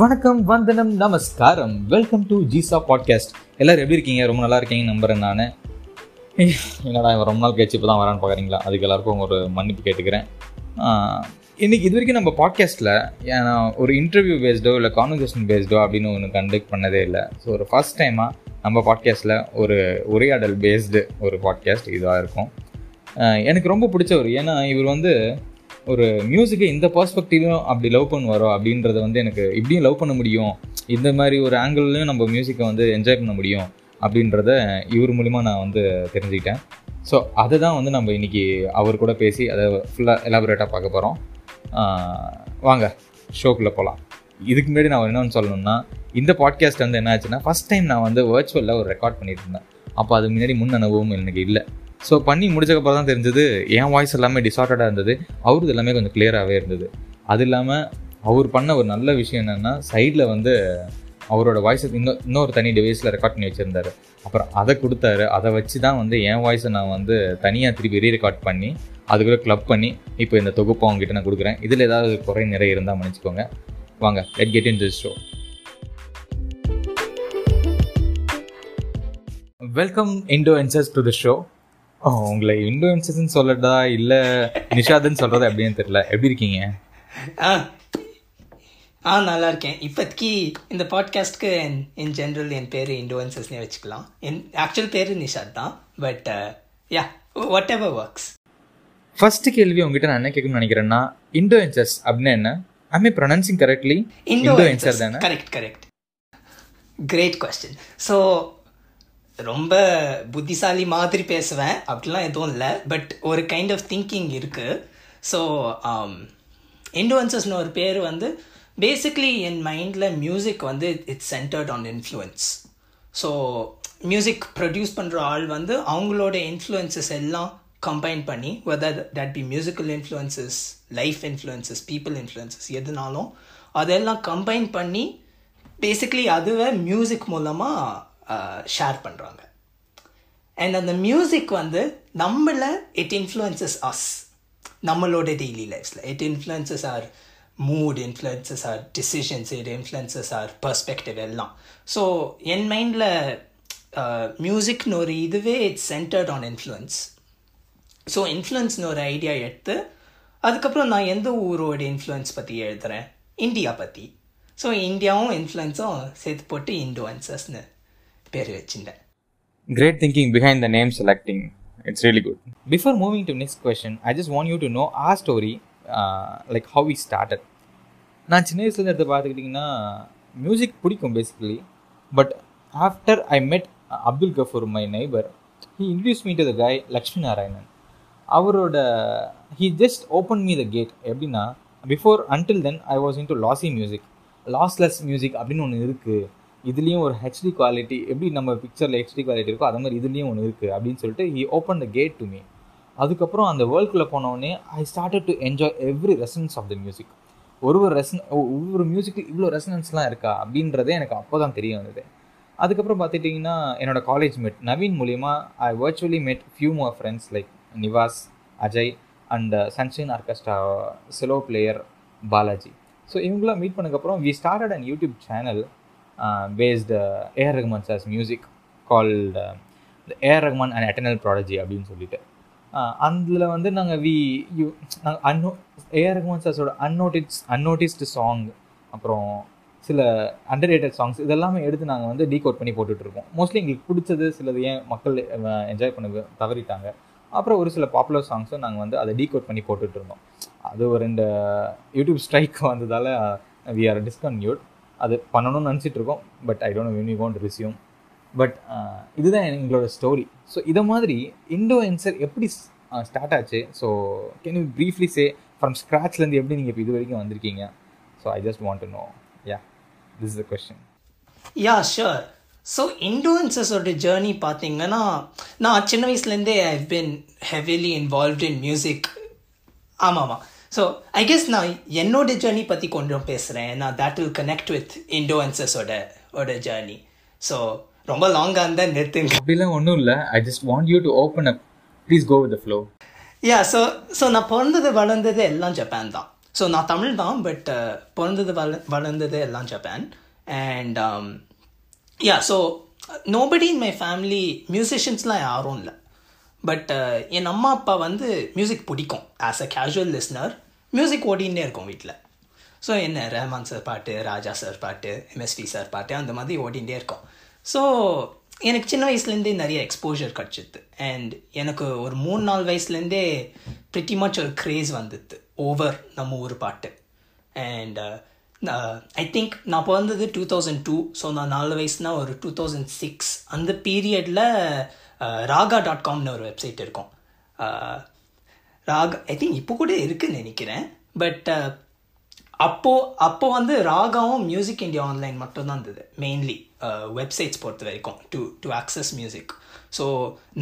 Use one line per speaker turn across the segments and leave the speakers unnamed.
வணக்கம் வந்தனம் நமஸ்காரம். வெல்கம் டு ஜிசா பாட்காஸ்ட் எல்லாரும் எப்படி இருக்கீங்க? ரொம்ப நல்லா இருக்கீங்க நம்புறேன் நான். என்னடா இவன் ரொம்ப நாள் கழிச்சு இப்போ தான் வரான்னு பார்க்குறீங்களா அதுக்கு எல்லாருக்கும் ஒரு மன்னிப்பு கேட்டுக்கிறேன். இன்னைக்கு இது வரைக்கும் நம்ம பாட்காஸ்ட்டில் ஒரு இன்டர்வியூ பேஸ்டோ இல்லை கான்வர்சேஷன் பேஸ்டோ அப்படின்னு ஒன்று கண்டக்ட் பண்ணதே இல்லை. ஸோ ஒரு ஃபஸ்ட் டைமாக நம்ம பாட்காஸ்ட்டில் ஒரு உரையாடல் பேஸ்டு ஒரு பாட்காஸ்ட் இதுவாக இருக்கும். எனக்கு ரொம்ப பிடிச்சவர் ஏன்னா இவர் வந்து ஒரு மியூசிக்கை இந்த பர்ஸ்பெக்டிவ்லையும் அப்படி லவ் பண்ணுவாரோ அப்படின்றத வந்து எனக்கு இப்படியும் லவ் பண்ண முடியும். இந்த மாதிரி ஒரு ஆங்கிள்லையும் நம்ம மியூசிக்கை வந்து என்ஜாய் பண்ண முடியும் அப்படின்றத இவர் மூலிமா நான் வந்து தெரிஞ்சுக்கிட்டேன். ஸோ அதை தான் வந்து நம்ம இன்றைக்கி அவர் கூட பேசி அதை ஃபுல்லாக எலாபரேட்டாக பார்க்க போகிறோம் வாங்க ஷோக்குள்ளே போகலாம் இதுக்கு முன்னாடி நான் என்னன்னு சொல்லணும்னா இந்த பாட்காஸ்ட் வந்து என்ன ஆச்சுன்னா ஃபஸ்ட் டைம் நான் வந்து வர்ச்சுவலில் ஒரு ரெக்கார்ட் பண்ணிட்டு இருந்தேன். அப்போ அது முன்னாடி முன் அனுபவம் எனக்கு இல்லை. ஸோ பண்ணி முடிச்சக்கப்புறம் தான் தெரிஞ்சது என் வாய்ஸ் எல்லாமே டிசார்டடாக இருந்தது. அவரது எல்லாமே கொஞ்சம் கிளியராகவே இருந்தது. அது இல்லாமல் அவர் பண்ண ஒரு நல்ல விஷயம் என்னென்னா சைடில் வந்து அவரோட வாய்ஸை இன்னும் இன்னொரு தனி டிவைஸில் ரெக்கார்ட் பண்ணி வச்சுருந்தாரு. அப்புறம் அதை கொடுத்தாரு. அதை வச்சு தான் வந்து என் வாய்ஸை நான் வந்து தனியாக திருப்பி ரீ ரெக்கார்ட் பண்ணி அதுக்குள்ளே க்ளப் பண்ணி இப்போ இந்த தொகுப்பை அவங்ககிட்ட நான் கொடுக்குறேன். இதில் ஏதாவது குறை நிறைய இருந்தால் மன்னிச்சுக்கோங்க. வாங்க let get in this show welcome இண்டோன்சர்ஸ் to the show உங்களை இண்டோன்சர்ஸ்னு சொல்லட்டா இல்லை நிஷாதுன்னு சொல்கிறதா எப்படின்னு தெரியல. எப்படி இருக்கீங்க?
ஆ ஆ நல்லா இருக்கேன். இப்போதைக்கு இந்த பாட்காஸ்ட்க்கு இன் ஜென்ரல் என் பேர் இன்டுவன்சஸ்னே வச்சுக்கலாம். என் ஆக்சுவல் பேர் நிஷாத் தான். But ya whatever works
first கேள்வி உங்ககிட்ட நான் என்ன கேட்கணும்னு நினைக்கிறேன்னா இண்டோன்சர்ஸ் அப்படின்னா என்ன? ஐ ப்ரொனன்சிங் கரெக்ட்லி இண்டோன்சர் தானே?
Correct correct great question so ரொம்ப புத்திசாலி மாதிரி பேசுவேன் அப்படிலாம் எதுவும் இல்லை. பட் ஒரு கைண்ட் ஆஃப் திங்கிங் இருக்குது ஸோ இன்ஃப்ளூயன்சஸ்னு ஒரு பேர் வந்து பேசிக்லி என் மைண்டில் மியூசிக் வந்து it's centred on influence so music produce பண்ணுற ஆள் வந்து அவங்களோட இன்ஃப்ளூயன்சஸ் எல்லாம் கம்பைன் பண்ணி whether that be musical influences life influences people influences எதுனாலும் அதெல்லாம் கம்பைன் பண்ணி பேசிக்லி அதுவே மியூசிக் மூலமாக ஷேர் பண்ணுறாங்க அண்ட் அந்த மியூசிக் வந்து நம்மள இட் இன்ஃப்ளூயன்சஸ் அஸ் நம்மளோட daily லைஃப்ஸில் it influences our mood influences our decisions it influences our perspective எல்லாம். ஸோ என் மைண்டில் மியூசிக்னு ஒரு இதுவே it's centred on influence so இன்ஃப்ளூயன்ஸ்னு ஒரு ஐடியா எடுத்து அதுக்கப்புறம் நான் எந்த ஊரோட இன்ஃப்ளூயன்ஸ் பற்றி எழுதுகிறேன் இந்தியா பற்றி ஸோ இந்தியாவும் இன்ஃப்ளூயன்ஸும் சேர்த்து போட்டு இன்ஃப்ளூயன்சஸ்னு பேர் வச்சுட்டேன்
Great thinking behind the name selecting. It's really good. Before moving to next question, I just want you to know our story, uh, like how we started. நான் சின்ன வயசுல எடுத்து பார்த்துக்கிட்டிங்கன்னா மியூசிக் பிடிக்கும் basically but after I met Abdul Gafoor my neighbour he introduce me to the guy Lakshmi Narayanan அவரோட he just open me the gate எப்படின்னா before until then I was into lossy music lossless music அப்படின்னு ஒன்று இருக்குது இதுலேயும் ஒரு HD quality எப்படி நம்ம பிக்சரில் ஹெச்டி குவாலிட்டி இருக்கோ அதே மாதிரி இதுலேயும் ஒன்று இருக்குது அப்படின்னு சொல்லிட்டு he open the gate to me அதுக்கப்புறம் அந்த வேர்ல்டுக்குள்ளே போனோடனே I started to enjoy every resonance of the music ஒரு ஒரு ரெசன் ஒவ்வொரு மியூசிக்கில் இவ்வளோ ரெசனன்ஸ்லாம் இருக்கா அப்படின்றதே எனக்கு அப்போ தான் தெரிய வந்தது. அதுக்கப்புறம் பார்த்துட்டிங்கன்னா என்னோட காலேஜ் மெட் நவீன் மூலிமா I virtually met few more friends like Nivas Ajay and Sunshine orchestra cello player Balaji. So இவங்களாம் மீட் பண்ணதுக்கப்புறம் we started and YouTube channel based A R Rahman sir's music called A R Rahman and atonal prodigy அப்படின்னு சொல்லிட்டு. Uh, அதில் வந்து நாங்கள் we you நாங்கள் அன்னோ A R Rahman சார்ஸோட அன்னோட்டிஸ் அன்னோட்டிஸ்டு சாங் அப்புறம் சில அண்டர் ரேட்டட் சாங்ஸ் இதெல்லாமே எடுத்து நாங்கள் வந்து டீகோட் பண்ணி போட்டுட்ருக்கோம். மோஸ்ட்லி எங்களுக்கு பிடிச்சது சிலது ஏன் மக்கள் uh, என்ஜாய் பண்ண தவறிட்டாங்க. அப்புறம் ஒரு சில பாப்புலர் சாங்ஸும் நாங்கள் வந்து அதை டீகோட் பண்ணி போட்டுட்ருந்தோம். அது ஒரு ரெண்டு யூடியூப் ஸ்ட்ரைக் வந்ததால் வி ஆர் டிஸ்கன்யூட் அது பண்ணணும்னு நினச்சிட்டு இருக்கோம். But I don't when you want resume but இதுதான் எங்களோட ஸ்டோரி ஸோ இதை மாதிரி இண்டோ என்சர் எப்படி uh, ஸ்டார்ட் ஆச்சு? So can you briefly say from ஸ்க்ராட்ச்லேருந்து எப்படி நீங்கள் இப்போ இது வரைக்கும் வந்திருக்கீங்க? So I just want to know yeah this is the question
yeah sure so இன்ஃப்ளூயன்சஸோட journey பார்த்தீங்கன்னா நான் சின்ன வயசுலேருந்தே I been heavily involve in music ஆமாம் ஆமாம். ஸோ ஐ கெஸ் நான் என்னோட ஜேர்னி பற்றி கொஞ்சம் பேசுகிறேன் நான் தட் வில் கனெக்ட் வித் இன்டோவன்சஸோட ஓட ஜேர்னி ஸோ ரொம்ப லாங்காக இருந்தால் நிறுத்துங்க.
அப்படிலாம் ஒன்றும் இல்லை. I just want you to open up please go with flow
ya so so நான் பிறந்தது வளர்ந்தது எல்லாம் ஜப்பான் தான். ஸோ நான் தமிழ் தான் பட் பிறந்தது வள வளர்ந்தது எல்லாம் Japan and ya so nobody in my family மியூசிஷியன்ஸ்லாம் யாரும் இல்லை. பட் என் அம்மா அப்பா வந்து மியூசிக் பிடிக்கும். As a casual listener music ஓடின்னே இருக்கும் வீட்டில் ஸோ என்ன ரஹ்மான் சார் பாட்டு ராஜா சார் பாட்டு எம்எஸ்வி சார் பாட்டு அந்த மாதிரி ஓடிண்டே இருக்கும். ஸோ எனக்கு சின்ன வயசுலேருந்தே நிறைய எக்ஸ்போஜர் கிடச்சிது. அண்ட் எனக்கு ஒரு மூணு நாலு வயசுலேருந்தே ப்ரிட்டி மச் ஒரு க்ரேஸ் வந்துது. ஓவர் நம்ம ஊர் பாட்டு. அண்ட் ஐ திங்க் நான் பிறந்தது டூ தௌசண்ட் டூ ஸோ நான் நாலு வயசுனா ஒரு டூ தௌசண்ட் சிக்ஸ் அந்த பீரியடில் ராகா டாட் காம்னு ஒரு வெப்சைட் இருக்கும். Uh, ராகா ஐ திங்க் இப்போ கூட இருக்குன்னு நினைக்கிறேன். பட் uh, அப்போ அப்போ வந்து ராகாவும் மியூசிக் இந்தியா ஆன்லைன் மட்டும்தான் இருந்தது. மெயின்லி வெப்சைட்ஸ் uh, பொறுத்த வரைக்கும் to to access music so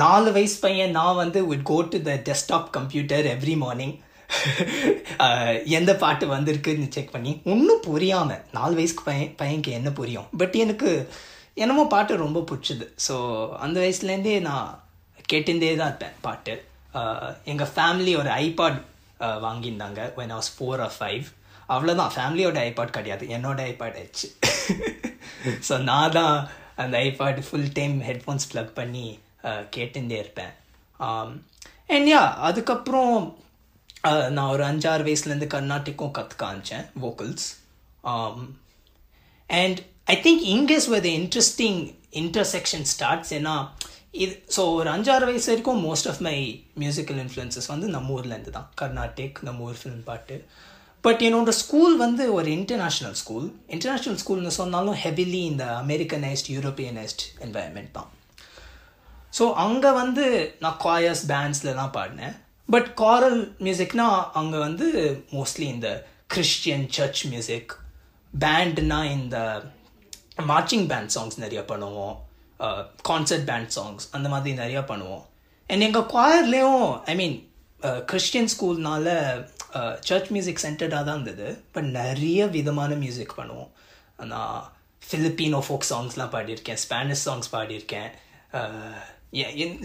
நாலு வயசு பையன் நான் வந்து would go to the desktop computer every morning எந்த பாட்டு வந்திருக்குன்னு செக் பண்ணி ஒன்றும் புரியாமல் நாலு வயசுக்கு பையன் பையனுக்கு என்ன புரியும்? பட் எனக்கு என்னமோ பாட்டு ரொம்ப பிடிச்சது. ஸோ அந்த வயசுலேருந்தே நான் கேட்டுட்டே தான் இருப்பேன் பாட்டு. எங்கள் ஃபேமிலி ஒரு iPod வாங்கியிருந்தாங்க when was four or five அவ்வளோதான் ஃபேமிலியோட ஐபாட் கிடையாது. என்னோட ஐபாட் ஆயிடுச்சு ஸோ நான் தான் அந்த iPod full time headphones plug பண்ணி கேட்டுட்டே இருப்பேன். Um, அண்ட் யா அதுக்கப்புறம் நான் ஒரு அஞ்சாறு வயசுலேருந்து கர்நாட்டிக்கும் கற்றுக்க ஆரம்பித்தேன் vocals and I think இங்கேஸ் with interesting intersection starts ஏன்னா இது ஸோ ஒரு அஞ்சாறு வயசு வரைக்கும் most of my musical influences வந்து நம்ம ஊர்லேருந்து தான் கர்நாடிக் நம்ம ஊர் ஃபிலிம் பாட்டு. பட் என்னோடய ஸ்கூல் வந்து ஒரு இன்டர்நேஷ்னல் ஸ்கூல் இன்டர்நேஷ்னல் ஸ்கூல்னு சொன்னாலும் ஹெவிலி இந்த அமெரிக்கனைஸ்ட் யூரோப்பியனைஸ்ட் என்வாயன்மெண்ட் தான். ஸோ அங்கே வந்து நான் காயர்ஸ் பேண்ட்ஸ்லலாம் பாடினேன். பட் காரல் மியூசிக்னால் அங்கே வந்து மோஸ்ட்லி இந்த கிறிஸ்டியன் சர்ச் மியூசிக் பேண்ட்னா இந்த மார்ச்சிங் பேண்ட் சாங்ஸ் நிறைய பண்ணுவோம். கான்சர்ட் பேண்ட் சாங்ஸ் அந்த மாதிரி நிறையா பண்ணுவோம். அண்ட் எங்கள் குவாயர்லேயும் ஐ மீன் கிறிஸ்டியன் ஸ்கூல்னால சர்ச் மியூசிக் சென்டர்டாக தான் இருந்தது. பட் நிறைய விதமான மியூசிக் பண்ணுவோம். நான் ஃபிலிப்பீனோ ஃபோக் சாங்ஸ்லாம் பாடியிருக்கேன் Spanish songs பாடியிருக்கேன்.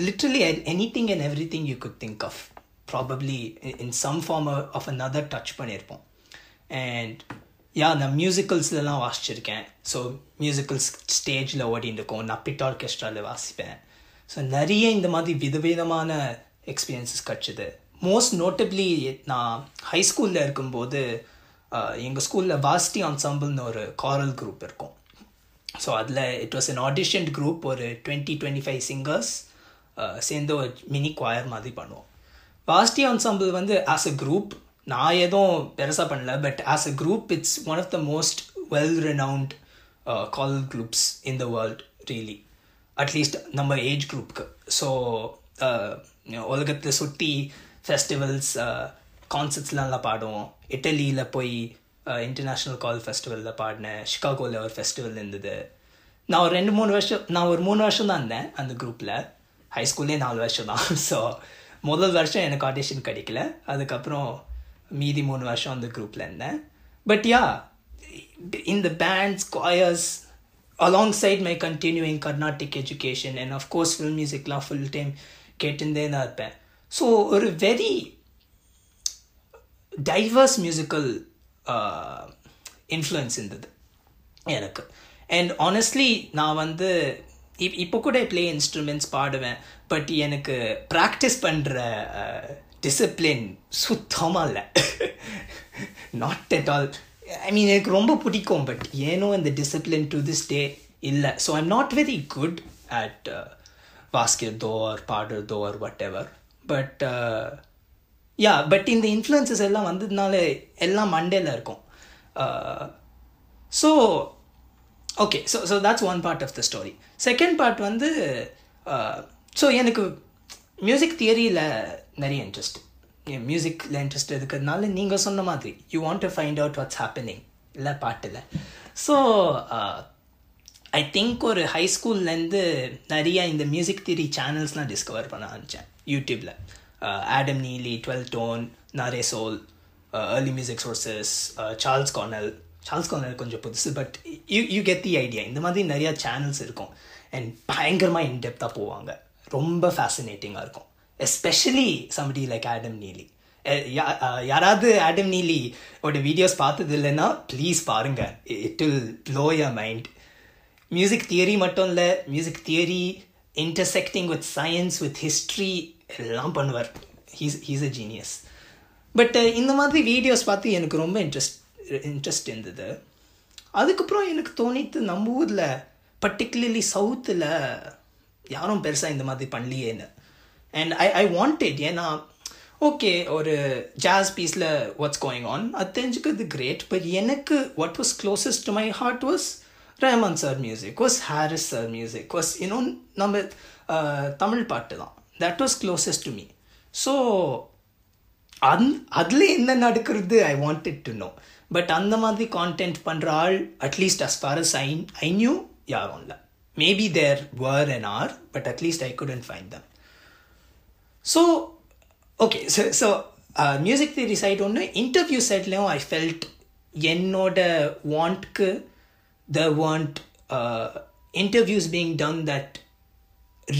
Literally anything and everything you could think of probably in some form of another touch பண்ணியிருப்போம். அண்ட் யா நான் மியூசிக்கல்ஸ்லாம் வாசிச்சிருக்கேன். ஸோ மியூசிக்கல்ஸ் ஸ்டேஜில் ஓடிட்டு நான் பிட் ஆர்கெஸ்ட்ராவில் வாசிப்பேன். ஸோ நிறைய இந்த மாதிரி விதவிதமான எக்ஸ்பீரியன்ஸஸ் கிடச்சிது. மோஸ்ட் நோட்டபிளி நான் ஹை ஸ்கூலில் இருக்கும்போது எங்கள் ஸ்கூலில் வாஸ்டி ஆன்சாம்பிள்னு ஒரு காரல் குரூப் இருக்கும். ஸோ அதில் it was an audition group ஒரு டுவெண்ட்டி டுவெண்ட்டி ஃபைவ் சிங்கர்ஸ் சேர்ந்து ஒரு மினி குவாயர் மாதிரி பண்ணுவோம். வாஸ்டி ஆன்சாம்பிள் வந்து ஆஸ் அ குரூப் நான் எதுவும் பெருசாக பண்ணல but as a group it's one of the most well renowned choral groups in the world really at least நம்ம ஏஜ் குரூப்புக்கு ஸோ உலகத்தை சுற்றி ஃபெஸ்டிவல்ஸ் கான்சர்ட்ஸ்லாம் பாடுவோம். இட்டலியில் போய் இன்டர்நேஷ்னல் கால் ஃபெஸ்டிவலில் பாடினேன் ஷிகாகோவில் ஒரு ஃபெஸ்டிவல் இருந்தது. நான் ஒரு ரெண்டு மூணு வருஷம் நான் ஒரு மூணு வருஷம் தான் இருந்தேன் அந்த குரூப்பில் ஹைஸ்கூல்லே நாலு வருஷம் தான். ஸோ முதல் வருஷம் எனக்கு ஆடிஷன் கிடைக்கல. அதுக்கப்புறம் மீதி மூணு வருஷம் அந்த குரூப்பில் இருந்தேன். பட் யா இந்த bands choirs alongside my continuing Carnatic education and of course film மியூசிக்லாம் ஃபுல் டைம் கேட்டுருந்தே தான் இருப்பேன். ஸோ ஒரு வெரி டைவர்ஸ் மியூசிக்கல் இன்ஃப்ளூயன்ஸ் இருந்தது எனக்கு. அண்ட் ஆனஸ்ட்லி நான் வந்து இப் இப்போ கூட ப்ளே இன்ஸ்ட்ருமெண்ட்ஸ் பாடுவேன். பட் எனக்கு ப்ராக்டிஸ் பண்ணுற uh, டிசிப்ளின் சுத்தமாக இல்லை. Not at all I mean எனக்கு ரொம்ப பிடிக்கும் பட் ஏனோ இந்த டிசிப்ளின் டு திஸ் டே இல்லை. So I'm not very good at வாசிக்கிறதோ or பாடுறதோ or whatever but yeah but இந்த இன்ஃப்ளூயன்சஸ் எல்லாம் வந்ததுனால எல்லாம் மண்டேல இருக்கும். So okay so so that's one part of the story second part வந்து uh, ஸோ எனக்கு music தியரியில் நிறைய இன்ட்ரெஸ்ட் மியூசிக்கில் இன்ட்ரெஸ்ட் இருக்கிறதுனால நீங்கள் சொன்ன மாதிரி you want to find out what's happening இல்லை பாட்டில். ஸோ ஐ திங்க் ஒரு ஹை ஸ்கூல்லேருந்து நிறைய இந்த மியூசிக் தியரி சேனல்ஸ்லாம் டிஸ்கவர் பண்ண ஆரம்பித்தேன் யூடியூப்பில் Adam Neely twelve tone Nahre Sol early music sources Charles Cornell Charles Cornell கொஞ்சம் புதுசு but you you get the idea இந்த மாதிரி நிறையா சேனல்ஸ் இருக்கும். அண்ட் பயங்கரமாக இன்டெப்த்தாக போவாங்க. ரொம்ப ஃபேசினேட்டிங்காக இருக்கும். எஸ்பெஷலி சம்படி லைக் ஆடம் நீலி யாராவது ஆடம் நீலி ஓட வீடியோஸ் பார்த்தது இல்லைன்னா ப்ளீஸ் பாருங்க. It will blow your mind music theory மட்டும் இல்லை music theory intersecting with science with history எல்லாம் பண்ணுவார். He's he's a genius but இந்த மாதிரி வீடியோஸ் பார்த்து எனக்கு ரொம்ப இன்ட்ரெஸ்ட் இன்ட்ரெஸ்ட் இருந்தது. அதுக்கப்புறம் எனக்கு தோணித்து நம்ம ஊரில் பர்டிகுலர்லி சவுத்தில் யாரும் பெருசாக இந்த மாதிரி பண்ணலையேன்னு. அண்ட் ஐ ஐ வாண்டட் ஏன்னா ஓகே ஒரு ஜாஸ் பீஸில் வாட்ஸ் கோயிங் ஆன் அது தெரிஞ்சுக்கிறது கிரேட் பட் எனக்கு what was closest to my heart was Rahman sir music was Harris sir music was you know நம்ம தமிழ் பாட்டு தான். That was closest to me so அந் அதில் என்ன நடக்கிறது I wanted to know but அந்த மாதிரி கான்டென்ட் பண்ணுற ஆள் at least as far as I I knew யாரும் இல்லை. Maybe there were and or but at least I couldn't find them so okay so so music theory side ஒன்று interview சைட்லேயும் I felt என்னோட வாண்ட்க்கு the want interviews being done that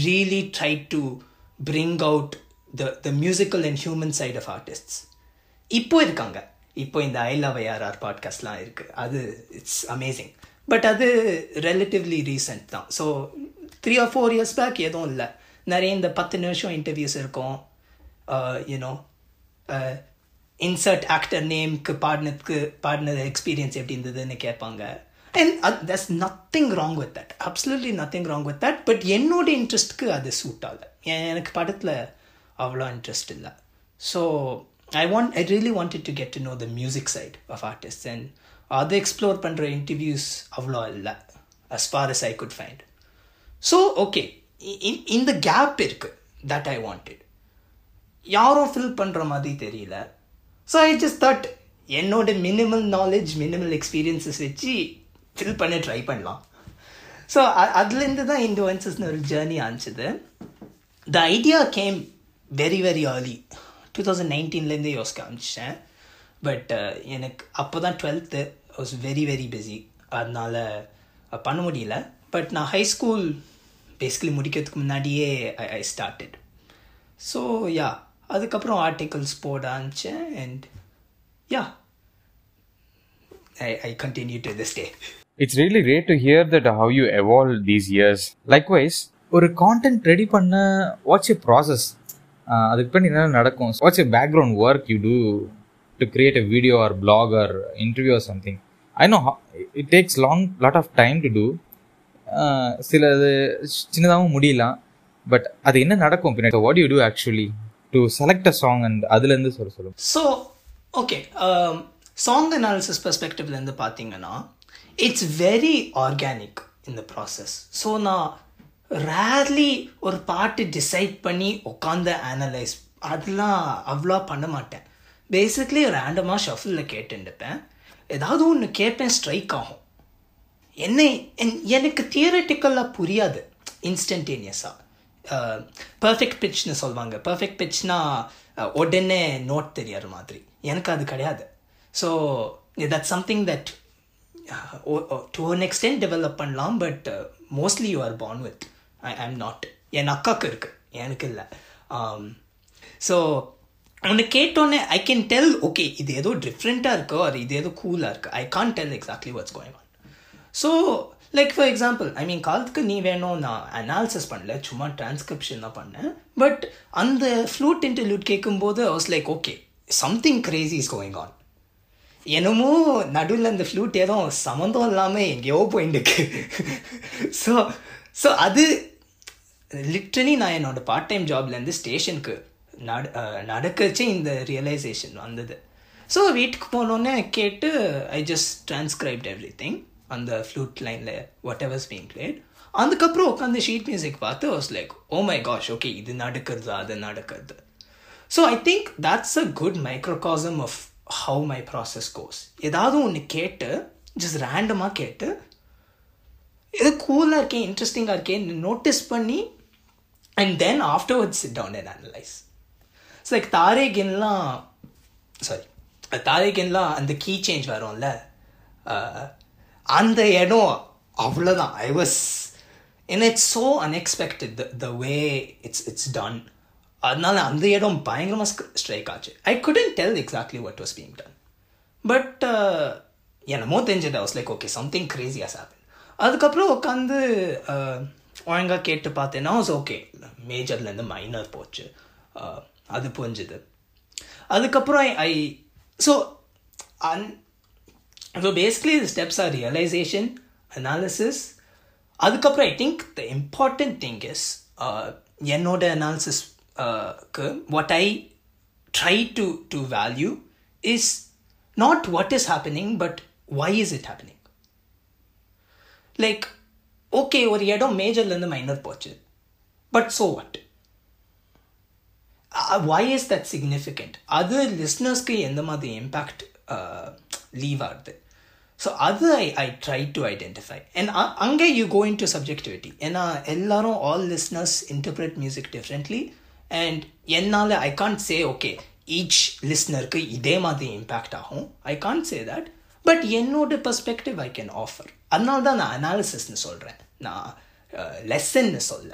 really try to bring out the the musical and human side of artists இப்போ இருக்காங்க. இப்போ இந்த I love IRR பாட்காஸ்ட்லாம் இருக்குது அது இட்ஸ் அமேசிங் பட் அது ரிலேட்டிவ்லி ரீசெண்ட் தான். So three or four years back எதுவும் இல்லை. நிறைய இந்த பத்து நிமிஷம் இன்டர்வியூஸ் இருக்கும். யூனோ இன்சர்ட் ஆக்டர் நேம்க்கு பாடினதுக்கு பாடினது எக்ஸ்பீரியன்ஸ் எப்படி இருந்ததுன்னு கேட்பாங்க. And there's nothing wrong with that absolutely nothing wrong with that but என்னோட இன்ட்ரெஸ்ட்க்கு அது சூட் ஆகலை. எனக்கு படத்தில் அவ்வளோ இன்ட்ரெஸ்ட் இல்லை. So I want I really wanted to get to know the music side of artist and அதை எக்ஸ்ப்ளோர் பண்ணுற இன்டர்வியூஸ் அவ்வளோ இல்லை. As far as I could find so okay இந்த கேப் இருக்குது தட் ஐ வாண்டட் யாரும் fill பண்ணுற மாதிரி தெரியல. ஸோ ஐ ஜஸ்ட் தட் என்னோட மினிமல் நாலேஜ் மினிமல் எக்ஸ்பீரியன்ஸஸ் வச்சு ஃபில் பண்ண ட்ரை பண்ணலாம். ஸோ அதுலேருந்து தான் இன்ஃப்ளூயன்சஸ்னு ஒரு journey ஆனிச்சது. The idea came very very early two thousand நைன்டீன்லேருந்தே யோசிக்க ஆரம்பிச்சேன் பட் uh, எனக்கு அப்போ தான் twelfth was very very busy அதனால் பண்ண முடியல. பட் நான் ஹை ஸ்கூல் பேசிக்கலி முடிக்கிறதுக்கு முன்னாடியே ஐ ஐ ஸ்டார்டட் ஸோ யா அதுக்கப்புறம் ஆர்டிகல்ஸ் போட ஆரம்பித்தேன் and yeah I I continue to this day
it's really great to hear that how you evolve these years likewise ஒரு கான்டென்ட் ரெடி பண்ண what's a process அதுக்கு பண்ணி என்ன நடக்கும்? What's a background work you do to create a video or blog or interview or something I know it takes long lot of time to do சிலது சின்னதாகவும் முடியலாம் but அது என்ன நடக்கும் பின்னாடி? What you do actually to select a song and அதுலேருந்து சொல்ல சொல்லும்
ஸோ ஓகே சாங் அனாலிசிஸ் பெர்ஸ்பெக்டிவ்லேருந்து பார்த்தீங்கன்னா இட்ஸ் வெரி ஆர்கானிக் இந்த ப்ராசஸ் ஸோ நான் ரேர்லி ஒரு பாட்டு டிசைட் பண்ணி உட்காந்து அனலைஸ் அதெல்லாம் அவ்வளோ பண்ண மாட்டேன். பேசிக்லி ரேண்டமாக ஷஃபிளில் கேட்டுருப்பேன் ஏதாவது ஒன்று கேட்பேன் ஸ்ட்ரைக் ஆகும். என்னை எனக்கு தியரட்டிக்கலாக புரியாது. இன்ஸ்டன்டேனியஸாக பர்ஃபெக்ட் பிட்ச்னு சொல்லுவாங்க. பர்ஃபெக்ட் பிட்ச்னா உடனே நோட் தெரியாத மாதிரி. எனக்கு அது கிடையாது. So that something that to one extent develop பண்ணலாம் but mostly you are born with I I'm not என் அக்காவுக்கு இருக்கு. எனக்கு இல்லை. ஸோ உன்னை கேட்டோன்னே ஐ கேன் டெல் ஓகே இது ஏதோ டிஃப்ரெண்ட்டாக இருக்கோ அது இது ஏதோ கூலாக இருக்குது I can tell exactly what's going on so like for example I mean காலத்துக்கு நீ வேணும் நான் அனாலிசிஸ் பண்ணல சும்மா டிரான்ஸ்கிரிப்ஷன் தான் பண்ணேன். பட் அந்த ஃப்ளூட் இன்டர்வியூட் கேட்கும்போது was like okay something crazy is going on என்னமோ நடுவில் அந்த ஃப்ளூட் ஏதோ சம்மந்தம் இல்லாமல் எங்கேயோ போயிட்டுருக்கு ஸோ ஸோ அது லிட்ரலி நான் என்னோட பார்ட் டைம் ஜாப்லேருந்து ஸ்டேஷனுக்கு நட நடக்கச்சே இந்த ரியலைசேஷன் வந்தது. ஸோ வீட்டுக்கு போனோன்னே கேட்டு I just transcribed everything அந்த ஃப்ளூட் லைனில் வாட் எவர்ஸ் பீங் பிளேட் அதுக்கப்புறம் உட்காந்து ஷீட் மியூசிக் பார்த்து was like oh my gosh okay இது நடக்கிறது அது நடக்கிறது. So I think that's a good microcosm of how my process goes ஏதாவது ஒன்று கேட்டு ஜஸ்ட் ரேண்டமாக கேட்டு இது கூலாக இருக்கேன் இன்ட்ரெஸ்டிங்காக இருக்கேன் நோட்டீஸ் பண்ணி and then afterwards sit down and analyse so like தாரேகின்லாம் sorry தாரேகின்லாம் அந்த கீ சேஞ்ச் வரும்ல அந்த இடம் அவ்வளோதான் I was and it's so unexpected the the way it's it's done அதனால அந்த இடம் பயங்கரமாக ஸ்ட்ரைக் ஆச்சு. I couldn't tell exactly what was being done but என்னமோ தெரிஞ்சது. வாஸ் லைக் ஓகே சம்திங் கிரேசியாக சாப்பிட் அதுக்கப்புறம் உட்காந்து uh, ஒழுங்காக கேட்டு பார்த்தேன்னா வாஸ் ஓகே மேஜர்லேருந்து மைனர் போச்சு. Uh, அது புரிஞ்சுது. அதுக்கப்புறம் I so an so basically the steps are realisation analysis அதுக்கப்புறம் I think the important thing is என்னோட அனாலிசிஸ்க்கு what I try to to value is not what is happening but why is it happening like okay ஒரு இடம் மேஜர்லேருந்து minor போச்சு but so what why is that significant? அது லிஸ்னர்ஸ்க்கு எந்த மாதிரி impact leave ஆகுது? ஸோ அது I I try to identify and அங்கே you go in to subjectivity ஏன்னா எல்லாரும் all listeners interpret music differently and என்னால் I can't say okay each லிஸ்னருக்கு இதே மாதிரி இம்பேக்ட் ஆகும் I can't say that but என்னோட பர்ஸ்பெக்டிவ் ஐ கேன் ஆஃபர் அதனால தான் நான் அனாலிசிஸ்னு சொல்கிறேன் நான் லெசன்னு சொல்ல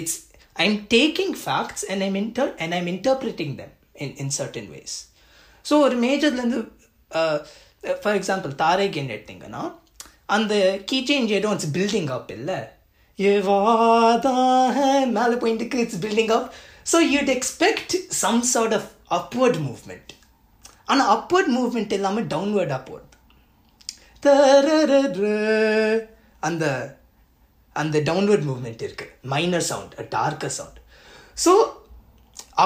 it's I am taking facts and I'm inter and I'm interpreting them in in certain ways so ஒரு மேஜர்லேருந்து ஃபார் எக்ஸாம்பிள் தாரேகன் எடுத்தீங்கன்னா அந்த கீ சேஞ்ச் இடம் இட்ஸ் பில்டிங் அப் இல்லை. மேலே போயிட்டுக்கு it's building up so you'd expect some sort of upward movement ஆனால் upward movement இல்லாமல் டவுன்வர்டாக அப்வர்ட் அந்த அந்த டவுன்வர்ட் மூவ்மெண்ட் இருக்கு. Minor sound darker sound so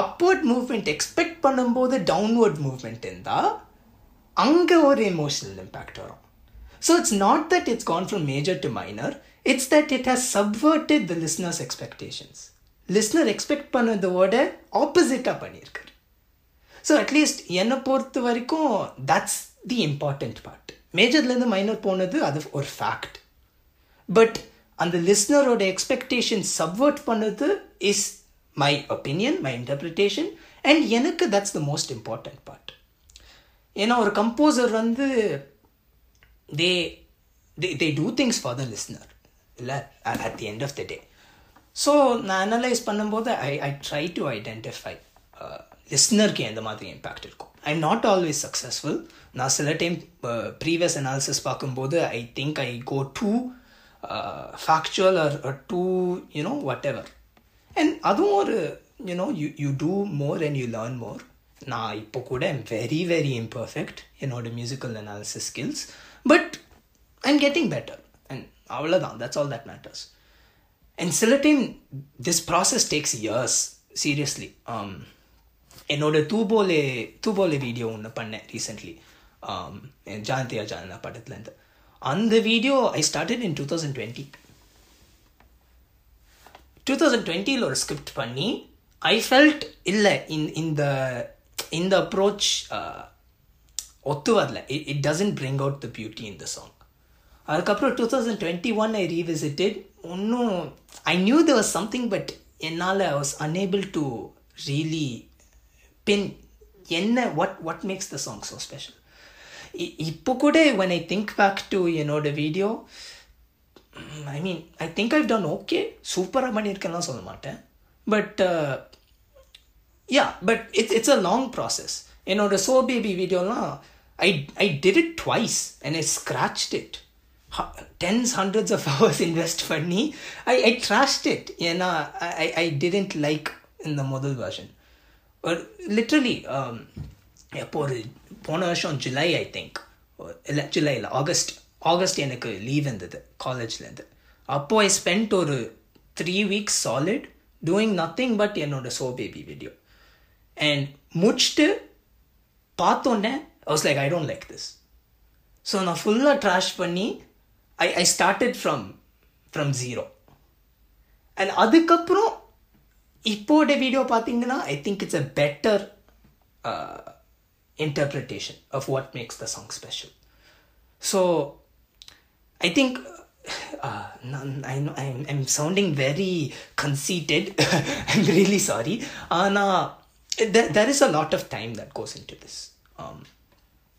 upward movement expect பண்ணும்போது டவுன்வர்ட் மூவ்மெண்ட் இருந்தால் அங்கே ஒரு எமோஷனல் இம்பேக்ட் வரும் so it's not that it's gone from major to minor it's that it has subverted the listeners expectations listener expect பண்ணதோட ஆப்போசிட்டாக பண்ணியிருக்காரு so at least என்னை பொறுத்த வரைக்கும் தட்ஸ் தி இம்பார்ட்டண்ட் பார்ட் மேஜர்லேருந்து மைனர் போனது அது ஒரு ஃபேக்ட் பட் அந்த லிஸ்னரோட எக்ஸ்பெக்டேஷன் சப்வர்ட் பண்ணது is my opinion my interpretation and எனக்கு that's the most important part ஏன்னா ஒரு கம்போசர் வந்து they they they do things for the listener இல்லை? At the end of the day so நான் analyse பண்ணும்போது I I try to identify லிஸ்னருக்கு எந்த மாதிரி impact இருக்கும். I am not always successful நான் சில டைம் ப்ரீவியஸ் அனாலிசிஸ் பார்க்கும்போது I think I go to factual or to you know ever and அதுவும் ஒரு you know you you do more and you learn more நான் இப்போ கூட I'm very very imperfect என்னோட musical analysis skills but I'm getting better and அவ்வளோதான் that's all that matters and சில time this process takes years seriously என்னோட தூபோலே தூபோலே video ஒன்று பண்ணேன் ரீசெண்ட்லி um, ஜானதியா ஜானதா படத்துலேருந்து. அந்த video I started in two thousand twenty two thousand டுவெண்ட்டியில் ஒரு ஸ்கிரிப்ட் பண்ணி ஐ ஃபெல்ட் இல்லை இந்த இந்த அப்ரோச் ஒத்து வரல it doesn't bring out the beauty in the song அதுக்கப்புறம் two thousand twenty one I revisited ஒன்றும் I knew the was something but என்னால் I was unable to really pin என்ன what what makes the song so special இப்போ கூட when I think back to என்னோட video I mean I think I've done okay சூப்பராக பண்ணியிருக்கேன்லாம் சொல்ல மாட்டேன். But yeah but it's it's a long process என்னோட so baby வீடியோலாம் I I did it twice and I scratched it tens hundreds of hours invest பண்ணி I I trust it ஏன்னா I I didn't like இந்த முதல் version literally எப்போ ஒரு போன வருஷம் ஜூலை ஐ திங்க் இல்லை ஜூலை இல்லை ஆகஸ்ட் ஆகஸ்ட் எனக்கு லீவ் இருந்தது காலேஜ்லேருந்து அப்போது ஐ ஸ்பெண்ட் ஒரு three weeks solid doing nothing but என்னோட சோ பேபி வீடியோ அண்ட் முடிச்சுட்டு பார்த்தோன்னே was like I don't like this so நான் ஃபுல்லாக ட்ராஷ் பண்ணி I I started from from zero and அதுக்கப்புறம் இப்போட வீடியோ பார்த்தீங்கன்னா I think it's a better interpretation of what makes the song special so I think uh, I know uh, I'm, I'm sounding very conceited. I'm really sorry. Anna, there, there is a lot of time that goes into this. Um,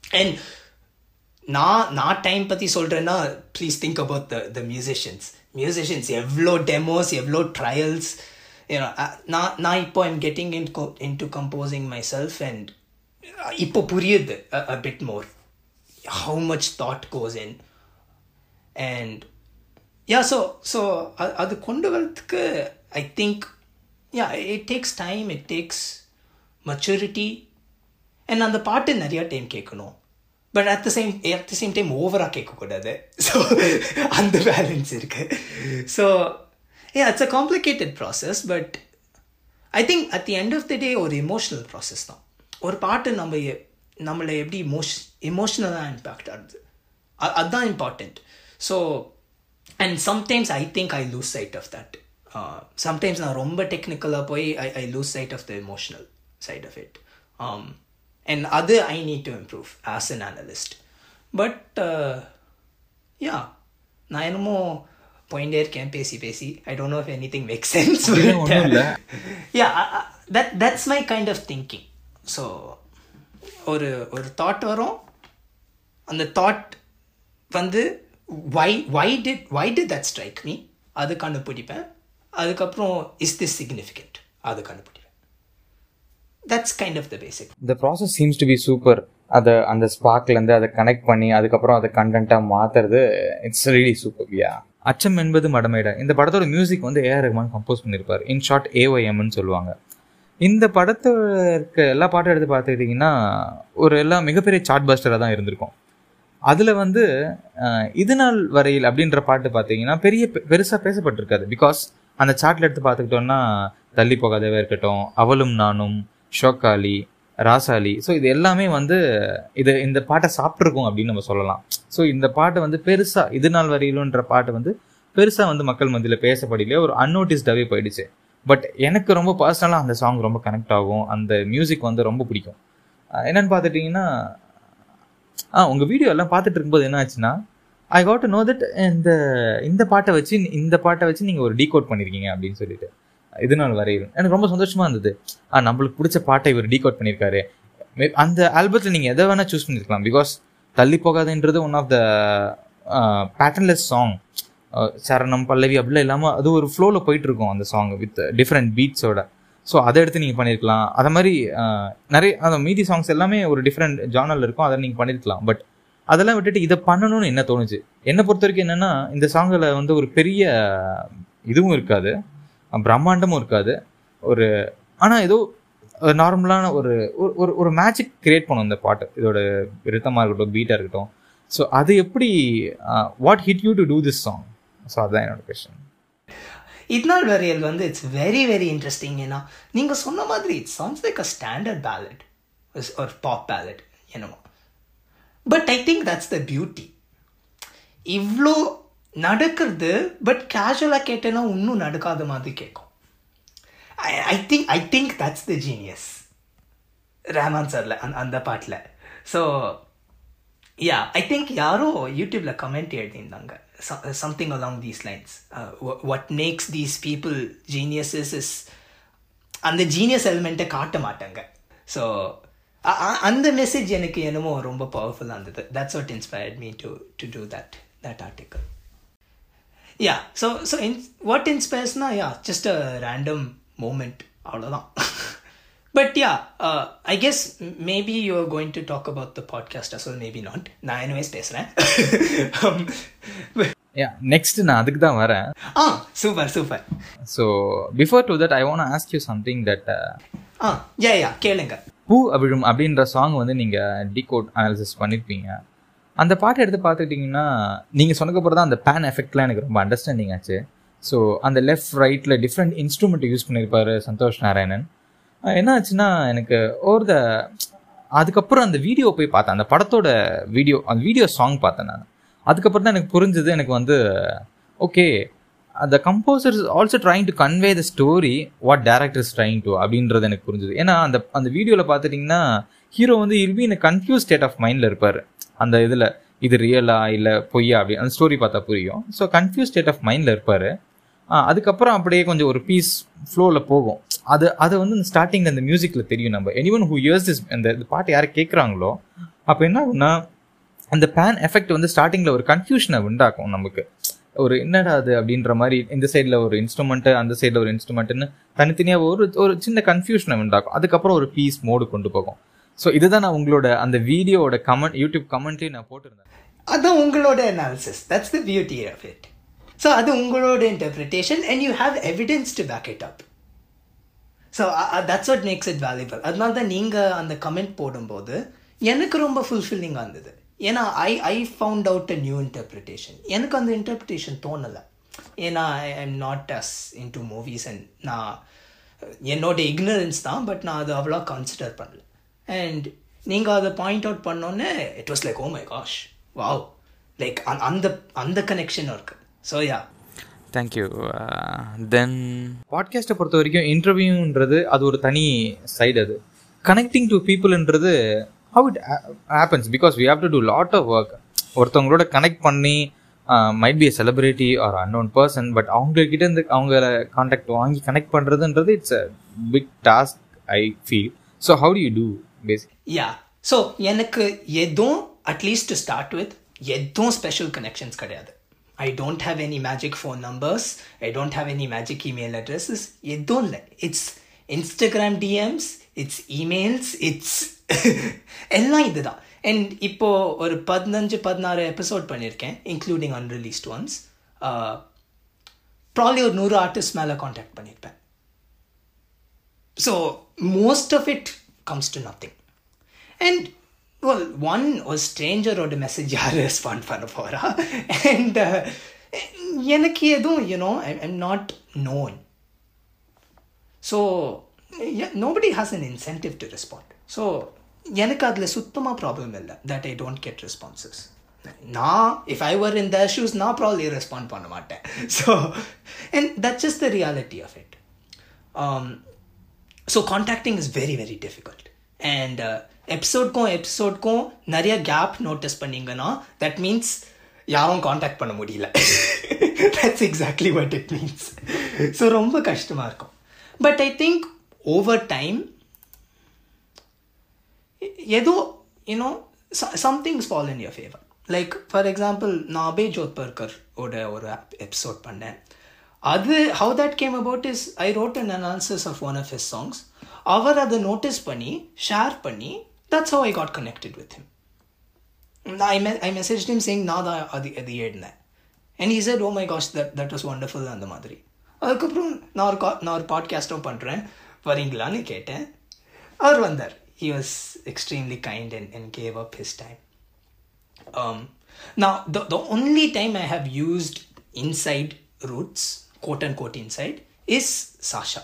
and நான் நான் time பற்றி சொல்கிறேன்னா please think about the the musicians musicians எவ்வளோ demos எவ்வளோ trials நான் நான் இப்போ I'm getting in in to composing myself and இப்போ புரியுது a bit more how much thought goes in and yeah so so அது கொண்டு வரதுக்கு I think yeah it takes time it takes maturity and அந்த பாட்டு நிறையா டைம் கேட்கணும். But at the same at the same time ஓவராக கேட்கக்கூடாது. So அந்த பேலன்ஸ் இருக்குது so a it's a complicated process but I think at the end of the day ஒரு emotional process தான். ஒரு பாட்டு நம்ம நம்மளை எப்படி இமோஷ் இமோஷனலாக இம்பேக்ட் ஆகுது. அதுதான் important so and sometimes I think I lose sight of that sometimes நான் ரொம்ப டெக்னிக்கலாக போய் I I lose sight of the emotional side of it and அது I need to improve as an analyst but yeah நான் என்னமோ போயிட்டே இருக்கேன் பேசி பேசி. I don't know if
anything make sense.
Yeah that that's my kind of thinking so ஒரு ஒரு thought வரும். அந்த தாட் வந்து why why did why did that strike me அது கண்டுபிடிப்பேன் அதுக்கப்புறம் இஸ் திஸ் சிக்னிஃபிகண்ட் அது கண்டுபிடிப்பேன் that's kind of the basic
இந்த process seems to be super அதை அந்த ஸ்பார்க்லேருந்து அதை கனெக்ட் பண்ணி அதுக்கப்புறம் அதை கண்டென்ட்டாக மாற்றுறது இட்ஸ் ரியலி சூப்பர் யா அச்சம் என்பது மடமையிட இந்த படத்தோட மியூசிக் வந்து ஏஆர் ரஹ்மான் கம்போஸ் பண்ணியிருப்பார் இன் ஷார்ட் ஏஒஎம்னு சொல்லுவாங்க. இந்த படத்தில் இருக்க எல்லா பாட்டும் எடுத்து பார்த்துக்கிட்டிங்கன்னா ஒரு எல்லாம் மிகப்பெரிய சார்ட் பஸ்டராக தான் இருந்திருக்கும். அதில் வந்து இது நாள் வரையில் அப்படின்ற பாட்டு பார்த்தீங்கன்னா பெரிய பெருசாக பேசப்பட்டிருக்காது. பிகாஸ் அந்த சார்ட்டில் எடுத்து பார்த்துக்கிட்டோன்னா தள்ளி போகாதவே இருக்கட்டும் அவளும் நானும் ஷோக்காலி ராசாலி. ஸோ இது எல்லாமே வந்து இது இந்த பாட்டை சாப்பிட்ருக்கோம் அப்படின்னு நம்ம சொல்லலாம். ஸோ இந்த பாட்டை வந்து பெருசாக இது நாள் வரையிலுன்ற பாட்டு வந்து பெருசாக வந்து மக்கள் மத்தியில் பேசப்படலையே ஒரு அன்னோட்டிஸ்டாகவே போயிடுச்சு. பட் எனக்கு ரொம்ப பர்சனலாக அந்த சாங் ரொம்ப கனெக்ட் ஆகும். அந்த மியூசிக் வந்து ரொம்ப பிடிக்கும். என்னென்னு என்னன்னு பார்த்துட்டிங்கன்னா ஆ உங்கள் வீடியோ எல்லாம் பார்த்துட்டு இருக்கும்போது என்ன ஆச்சுன்னா I got to know that இந்த இந்த பாட்டை வச்சு இந்த பாட்டை வச்சு நீங்கள் ஒரு டீகோட் பண்ணியிருக்கீங்க அப்படின்னு சொல்லிட்டு. இது நாள் வரையில் எனக்கு ரொம்ப சந்தோஷமா இருந்தது. ஆ நம்மளுக்கு பிடிச்ச பாட்டை இவர் டீகோட் பண்ணியிருக்காரு. அந்த ஆல்பத்தில் நீங்கள் எதை வேணால் சூஸ் பண்ணியிருக்கலாம் பிகாஸ் தள்ளி போகாதுன்றது one of the patternless song சரணம் பல்லவி அப்படிலாம் இல்லாமல் அது ஒரு ஃப்ளோவில் போயிட்டு இருக்கும் அந்த சாங் வித் டிஃப்ரெண்ட் பீட்ஸோட ஸோ அதை எடுத்து நீங்கள் பண்ணியிருக்கலாம் அதை மாதிரி நிறைய அந்த மீதி சாங்ஸ் எல்லாமே ஒரு டிஃப்ரெண்ட் ஜானல் இருக்கும். அதை நீங்கள் பண்ணியிருக்கலாம் பட் அதெல்லாம் விட்டுட்டு இதை பண்ணணும்னு என்ன தோணுச்சு? என்னை பொறுத்த வரைக்கும் என்னென்னா இந்த சாங்கில் வந்து ஒரு பெரிய இதுவும் இருக்காது. பிரம்மாண்டமும் இருக்காது. ஒரு ஆனால் ஏதோ நார்மலான ஒரு ஒரு- ஒரு ஒரு மேஜிக் கிரியேட் பண்ணும் இந்த பாட்டு. இதோட ரித்தமாக இருக்கட்டும் பீட்டாக இருக்கட்டும். ஸோ அது எப்படி what hit you to do this song so அதுதான் என்னோட கொஸ்டின்
இத்னால் வரியல் வந்து இட்ஸ் வெரி வெரி இன்ட்ரெஸ்டிங் ஏன்னா நீங்கள் சொன்ன மாதிரி it's sounds like a standard ballad ஒரு பாப் பேலட் என்னமோ. But I think that's the beauty இவ்வளோ நடக்கிறது பட் கேஷுவலாக கேட்டேன்னா இன்னும் நடக்காத மாதிரி கேட்கும் I I think I think that's the genius Rahman சார்ல அந் அந்த பாட்டில். ஸோ யா ஐ திங்க் யாரோ யூடியூப்பில் comment எழுதியிருந்தாங்க. Something along these lines what makes these people geniuses is அந்த ஜீனியஸ் எலிமெண்ட்டை காட்ட மாட்டாங்க. ஸோ அந்த மெசேஜ் எனக்கு என்னமோ ரொம்ப பவர்ஃபுல்லாக இருந்தது. That's what inspired me to to do that that article yeah so so in what இன்ஸ்பயர்ஸ்னா yeah just a random moment அவ்வளோதான் but yeah I guess maybe you are going to talk about the podcast as maybe not நான் anyways பேசுகிறேன்
yeah next நான் அதுக்கு தான் வரேன்.
ஆ super super
so before to that I want ask you something that
ah yeah yeah கேளுங்க.
பூ அவிழும் அப்படின்ற song வந்து நீங்கள் டிகோட் அனாலிசிஸ் பண்ணியிருப்பீங்க அந்த பாட்டை எடுத்து பார்த்துக்கிட்டிங்கன்னா நீங்கள் சொன்னக்கப்புறம் தான் அந்த பேன் எஃபெக்ட்லாம் எனக்கு ரொம்ப அண்டர்ஸ்டாண்டிங் ஆச்சு. ஸோ அந்த லெஃப்ட் ரைட்டில் டிஃப்ரெண்ட் இன்ஸ்ட்ருமெண்ட் யூஸ் பண்ணியிருப்பாரு சந்தோஷ் நாராயணன். என்ன ஆச்சுன்னா எனக்கு ஓர் த அதுக்கப்புறம் அந்த வீடியோ போய் பார்த்தேன். அந்த படத்தோட வீடியோ அந்த வீடியோ சாங் பார்த்தேன் நான். அதுக்கப்புறம் தான் எனக்கு புரிஞ்சது எனக்கு வந்து ஓகே அந்த composer also trying to convey the story what director is trying to அப்படின்றது எனக்கு புரிஞ்சுது. ஏன்னா அந்த அந்த வீடியோவில் பார்த்துட்டிங்கன்னா ஹீரோ வந்து will be in confuse state of மைண்டில் இருப்பார். அந்த இதில் இது ரியலா இல்லை பொய்யா அப்படி அந்த ஸ்டோரி பார்த்தா புரியும். ஸோ கன்ஃபியூஸ் ஸ்டேட் ஆஃப் மைண்டில் இருப்பார். அதுக்கப்புறம் அப்படியே கொஞ்சம் ஒரு பீஸ் ஃப்ளோவில் போகும். அது அது வந்து இந்த ஸ்டார்டிங்கில் இந்த மியூசிக்கில் தெரியும் நம்ம. எனிவன் ஹூ இயர்ஸ் திஸ் இந்த இந்த பாட்டு யாரை கேட்குறாங்களோ அப்போ என்ன ஆகும்னா அந்த பேன் எஃபெக்ட் வந்து ஸ்டார்டிங்கில் ஒரு கன்ஃபியூஷனை உண்டாக்கும் நமக்கு. ஒரு என்னடா அது அப்படின்ற மாதிரி இந்த சைடில் ஒரு இன்ஸ்ட்ருமெண்ட்டு அந்த சைடில் ஒரு இன்ஸ்ட்ருமெண்ட்டுன்னு தனித்தனியாக ஒரு ஒரு சின்ன கன்ஃபியூஷனை உண்டாக்கும். அதுக்கப்புறம் ஒரு பீஸ் மோடு கொண்டு போகும். ஸோ இதுதான் நான் உங்களோட அந்த வீடியோவோட கமெண்ட் யூடியூப் கமெண்ட்லேயும் நான் போட்டிருந்தேன்.
அதுதான் உங்களோட analysis that's the beauty of it so அது உங்களோட interpretation and you have evidence to back it up so that's what makes it valuable அதனால தான் நீங்கள் அந்த கமெண்ட் போடும்போது எனக்கு ரொம்ப ஃபுல்ஃபில்லிங்காக இருந்தது. ஏன்னா I I found out a new interpretation எனக்கு அந்த இன்டர்பிரிட்டேஷன் தோணலை. ஏன்னா I am not as into movies and நான் என்னோட இக்னரன்ஸ் தான் பட் நான் அதை அவ்வளோ கன்சிடர் பண்ணல. அண்ட் நீங்கள் அதை பாயிண்ட் அவுட் பண்ணோன்னே it was like oh my gosh wow like அந்த அந்த கனெக்ஷன் இருக்கு. ஸோ யா
தேங்க்யூ தென் பாட்காஸ்ட்டை பொறுத்த வரைக்கும் இன்டர்வியூன்றது அது ஒரு தனி சைடு அது. Connecting to பீப்புள்ன்றது how it happens because we have to do lot of work ஒருத்தவங்களோட கனெக்ட் பண்ணி might be a celebrity or unknown person but அவங்கக்கிட்ட இருந்து அவங்கள கான்டாக்ட் வாங்கி கனெக்ட் பண்ணுறதுன்றது it's a big task I feel so how do you do basic
yeah so எனக்கு எதுவும் at least to start with எதுவும் ஸ்பெஷல் கனெக்ஷன்ஸ் கிடையாது. I don't have any magic phone numbers I don't have any magic email addresses எதுவும் இல்லை. It's Instagram DMs it's emails it's எல்லாம் இதுதான். And இப்போ ஒரு பதினஞ்சு பதினாறு எபிசோட் பண்ணியிருக்கேன் இன்க்ளூடிங் அன்ரிலீஸ்ட் ஒன்ஸ் ப்ராப்ளி ஒரு நூறு ஆர்டிஸ்ட் மேலே காண்டாக்ட் பண்ணியிருப்பேன் so most of it comes to nothing and well one ஒரு ஸ்ட்ரேஞ்சரோட மெசேஜ் யார் ரெஸ்பாண்ட் பண்ண போகிறா அண்ட் எனக்கு எதுவும் you know I am not known so nobody has an incentive to respond so எனக்கு அதில் சுத்தமாக ப்ராப்ளம் இல்லை that I don't get responses நான் if I were in the shoes நான் ப்ராப்ளி ரெஸ்பாண்ட் பண்ண மாட்டேன். So and that just the reality of it so contacting is very very difficult and எபிசோட்க்கும் எபிசோட்க்கும் நிறைய கேப் நோட்டீஸ் பண்ணீங்கன்னா that means யாரும் contact பண்ண முடியல. That's exactly what it means so ரொம்ப கஷ்டமாக இருக்கும். But I think over time ஏதோ you know somethings fall in your favour like for example நான் அபே ஜோத்பர்கர் ஓட ஒரு எபிசோட் பண்ணேன். அது how that came about is I wrote an analysis of one of his songs அவர் அதை நோட்டீஸ் பண்ணி share பண்ணி that's how I got connected with him I மெ I message him Singh நான் தான் அது அது எழுதினேன் and he said oh my gosh that that was wonderful அந்த மாதிரி. அதுக்கப்புறம் நான் ஒரு கா நான் ஒரு பாட்காஸ்ட்டும் பண்ணுறேன் வரீங்களான்னு கேட்டேன். அவர் வந்தார். He was extremely kind and, and gave up his time. Um, now, the, the only time I have used inside roots, quote unquote inside, is Sasha.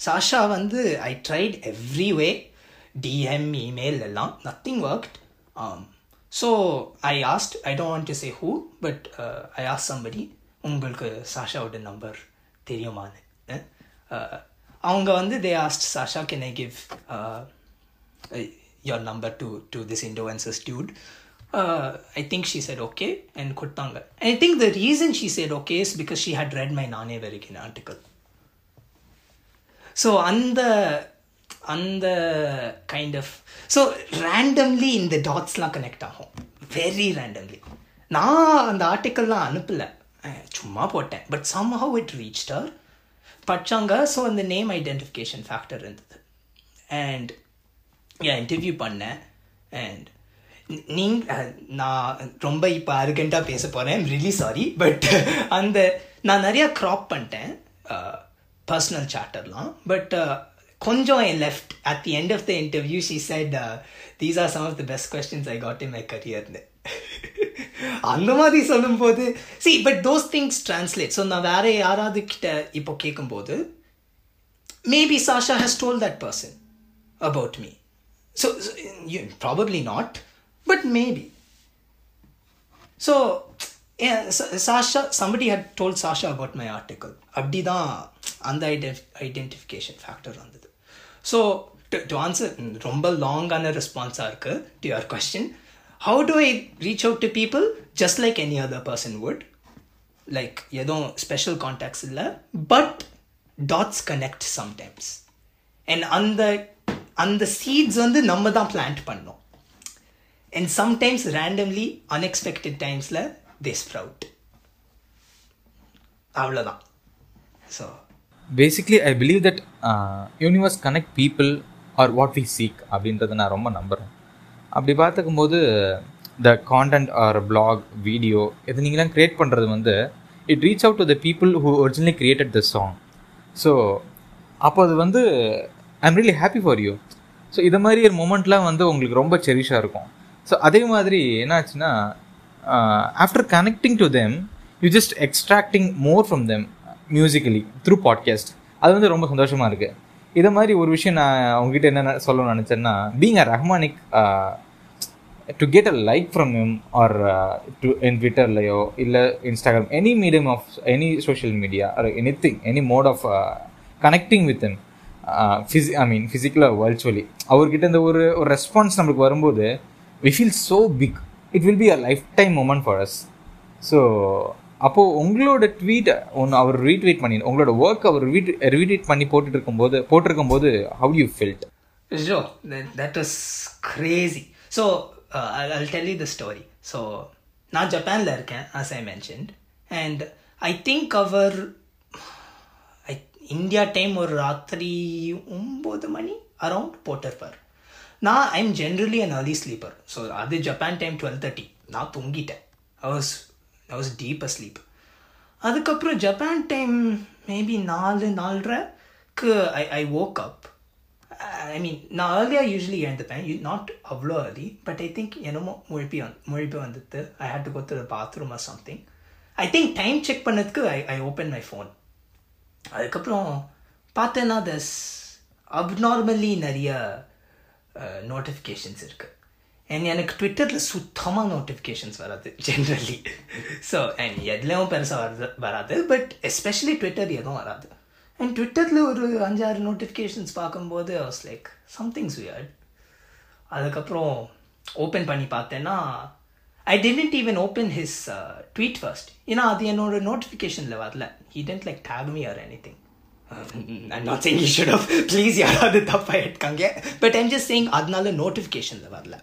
Sasha வந்து I tried every way DM email எல்லாம் nothing worked so I asked I don't want to say who but I asked somebody உங்களுக்கு சாஷாவோட number தெரியுமான்னு அவங்க வந்து they asked Sasha can I give your number to to this இண்டோவன்சஸ் dude I think she said okay and கொடுத்தாங்க I think the reason she said okay is because she had read my நானே வெரிக்கின் article so அந்த அந்த kind of so randomly இந்த டாட்ஸ்லாம் connect ஆகும். Very randomly நான் அந்த ஆர்டிக்கல்லாம் அனுப்பலை. சும்மா போட்டேன். But somehow it reached her படிச்சாங்க ஸோ அந்த நேம் ஐடென்டிஃபிகேஷன் ஃபேக்டர் இருந்தது. அண்ட் ஏன் இன்டர்வியூ பண்ணேன். அண்ட் நீங் நான் ரொம்ப இப்போ அருகண்டாக பேச போகிறேன் ரிலி சாரி பட் அந்த நான் நிறையா க்ராப் பண்ணிட்டேன். பர்சனல் சார்ட்டர்லாம் பட் கொஞ்சம் I left at the end of the interview she said these are some of the best questions I got in my கரியர்னு அந்த மாதிரி சொல்லும்போது C but those things translate so நான் வேற யாராவது கிட்ட இப்போ கேட்கும்போது maybe Sasha has told that person about me So, so you, probably not, but maybe. So, yeah, Sasha, somebody had told Sasha அப்படி தான் அந்த அப்படிதான் அந்த ஐடென்டிஃபிகேஷன் ஃபேக்டர் வந்தது ஸோ டு ஆன்சர் ரொம்ப லாங்கான ரெஸ்பான்ஸாக இருக்கு to your question how do I reach out to people just like any other person would like எதுவும் ஸ்பெஷல் கான்டாக்ட்ஸ் இல்லை but dots connect sometimes and அந்த அந்த சீட்ஸ் வந்து நம்ம தான் பிளான்ட் பண்ணோம். அண்ட் சம்டைம்ஸ் ரேண்டம்லி அன்எக்ஸ்பெக்டட் டைம்ஸில் தே ஸ்ப்ரவுட் அவ்வளோதான் so
basically I believe that universe connect people or what we seek அப்படின்றத நான் ரொம்ப நம்புகிறேன் அப்படி பார்த்துக்கும்போது the content or blog video இது நீங்களாம் க்ரியேட் பண்ணுறது வந்து it reach out to the people who originally created the song so அப்போ அது வந்து I am really happy for you so இதை மாதிரி ஒரு மூமெண்ட்லாம் வந்து உங்களுக்கு ரொம்ப செரிஷாக இருக்கும். ஸோ அதே மாதிரி என்னாச்சுன்னா after connecting to them you just extracting more from them musically through podcast அது வந்து ரொம்ப சந்தோஷமாக இருக்குது இதை மாதிரி ஒரு விஷயம் நான் உங்ககிட்ட என்ன சொல்லணும்னு நினச்சேன்னா being a Rahmaniac to get a like from him or to என் ட்விட்டர்லையோ இல்லை Instagram any medium of any social media or anything any mode of connecting with him fizzy I mean ஃபிசிக்கலாக வர்ச்சுவலி அவர்கிட்ட இந்த ஒரு ஒரு ரெஸ்பான்ஸ் நம்மளுக்கு வரும்போது we feel so big it will be a lifetime moment for us so அப்போது உங்களோட ட்வீட்டை ஒன்று அவர் ரீட்வீட் பண்ணி உங்களோட ஒர்க் அவர் ரீட் ரீட்வீட் பண்ணி போட்டுட்டு இருக்கும்போது போட்டிருக்கும்போது how you felt
so that was crazy so I tell you the story so நான் ஜப்பானில் இருக்கேன் as I mentioned and I think our I India time ஒரு ராத்திரி ஒம்பது மணி அரவுண்ட் போட்டிருப்பார். நான் I am generally an early sleeper so அது ஜப்பான் டைம் டுவெல் தேர்ட்டி நான் தூங்கிட்டேன். I was I was deep sleep அதுக்கப்புறம் ஜப்பான் டைம் மேபி நாலு நாலரைக்கு I I woke up I mean நான் ஏர்லியாக யூஸ்வலி எழுந்துப்பேன். யூ நாட் அவ்வளோ ஏர்லி பட் ஐ திங்க் என்னமோ முழிப்பி வந் முழிப்பு வந்துட்டு I had to go to bathroom or something I think time check பண்ணதுக்கு I I open my phone அதுக்கப்புறம் பார்த்தேன்னா தஸ் அப்நார்மலி நிறைய நோட்டிஃபிகேஷன்ஸ் இருக்குது எனக்கு ட்விட்டரில் சுத்தமாக நோட்டிஃபிகேஷன்ஸ் வராது ஜென்ரலி ஸோ அண்ட் எதுலேயும் பெருசாக வருது வராது பட் எஸ்பெஷலி ட்விட்டர் எதுவும் வராது. அண்ட் ட்விட்டரில் ஒரு அஞ்சாறு நோட்டிஃபிகேஷன்ஸ் பார்க்கும்போது வாஸ் லைக் சம்திங்ஸ் வியர்ட் அதுக்கப்புறம் ஓப்பன் பண்ணி பார்த்தேன்னா I didn't even open his tweet first ஏன்னா அது என்னோட நோட்டிஃபிகேஷனில் வரல. He didn't like tag me or anything I'm not saying you should of please யாராவது தப்பாக எடுக்காங்க. பட் ஐம் ஜஸ்ட் சேயிங் அதனால நோட்டிஃபிகேஷனில் வரல.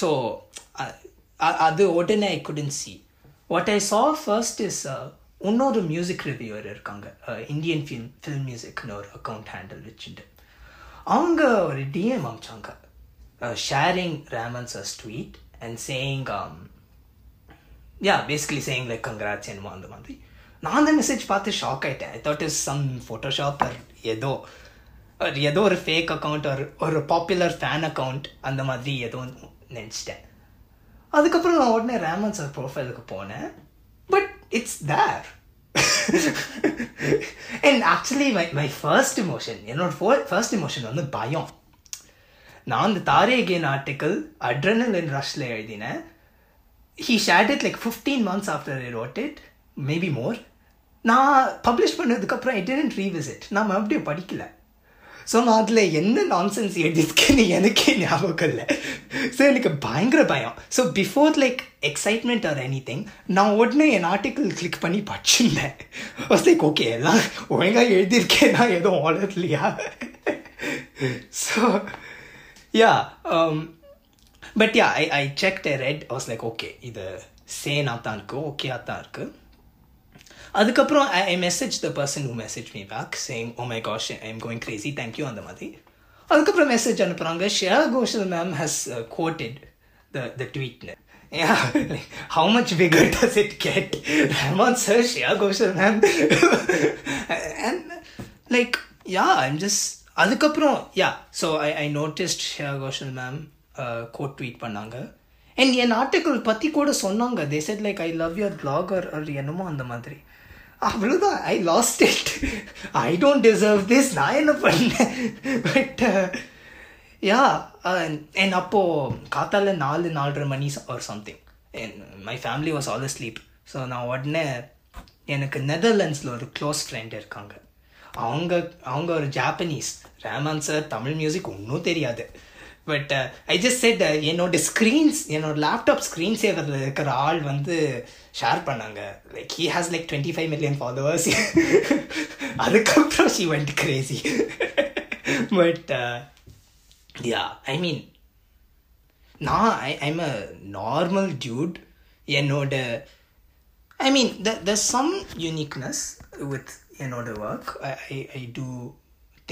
ஸோ அது உடனே I couldn't see what I saw first is இன்னொரு மியூசிக் ரிவ்யூவர் இருக்காங்க. இந்தியன் ஃபிலிம் ஃபில்ம் மியூசிக்னு ஒரு அக்கௌண்ட் ஹேண்டில் வச்சுட்டு. அவங்க ஒரு DM அமிச்சாங்க. Sharing Rahman's sir's tweet and saying yeah basically saying like congrats என்னமோ அந்த மாதிரி. நான் அந்த மெசேஜ் பார்த்து ஷாக் ஆகிட்டேன் I thought is some Photoshop or ஏதோ ஒரு ஏதோ ஒரு ஃபேக் அக்கௌண்ட் ஒரு ஒரு பாப்புலர் ஃபேன் அக்கௌண்ட் அந்த மாதிரி ஏதோ நினச்சிட்டேன். அதுக்கப்புறம் நான் உடனே ரேமன் சார் ப்ரொஃபைலுக்கு போனேன். But it's there and actually my my first emotion என்னோட ஃபோ ஃபர்ஸ்ட் இமோஷன் வந்து பயம். நான் அந்த தாரேகேன் ஆர்டிக்கல் அட்ரனல் என் ரஷ்ல எழுதினேன். He shared it like fifteen months after I wrote it maybe more நான் பப்ளிஷ் பண்ணதுக்கப்புறம் ஐ டென்ட் ரீவிசிட் நான் மறுபடியும் படிக்கலை. ஸோ நான் அதில் என்ன நான்சென்ஸ் எழுதியிருக்கேன்னு எனக்கே ஞாபகம் இல்லை. ஸோ எனக்கு பயங்கர பயம். So before like excitement or anything நான் உடனே என் ஆர்டிக்கிள் கிளிக் பண்ணி படிச்சிருந்தேன். வாஸ் லைக் ஓகே எல்லாம் ஒழுங்காக எழுதியிருக்கேன்னா எதுவும் வளரலையா இல்லையா so yeah but yeah I I check read was like okay இது சேனாக தான் இருக்குது ஓகேயாக தான் இருக்குது அதுக்கப்புறம் I message the person who message me back saying oh my gosh I am going crazy thank you அந்த மாதிரி அதுக்கப்புறம் மெசேஜ் அனுப்புகிறாங்க Shreya Ghoshal ma'am has quoted the the ட்வீட்னு how much bigger does it get Rahman sir Shreya Ghoshal ma'am and like yeah I'm just அதுக்கப்புறம் yeah so I I noticed Shreya Ghoshal ma'am quote tweet பண்ணாங்க. And என் article பற்றி கூட சொன்னாங்க. They said like I love your blog or என்னமோ அந்த மாதிரி. அவ்வளோதான் I lost it I don't deserve this நான் என்ன பண்ணேன்? பட் யா என் அப்போது காத்தால நாலு நாலரை மணி or something N my family was all sleep so நான் உடனே எனக்கு நெதர்லாண்ட்ஸில் ஒரு க்ளோஸ் ஃப்ரெண்ட் இருக்காங்க. அவங்க அவங்க ஒரு Japanese Rahman sir Tamil music ஒன்றும் தெரியாது. பட் ஐ ஜஸ்ட் செட் என்னோட ஸ்க்ரீன்ஸ் என்னோட லேப்டாப் ஸ்க்ரீன் சேவரில் இருக்கிற ஆள் வந்து ஷேர் பண்ணாங்க. Like he has like twenty five million followers அதுக்கப்புறம் she went crazy but yeah I mean நான் I I'm a normal dude என்னோட I mean the the some uniqueness with என்னோட work I I do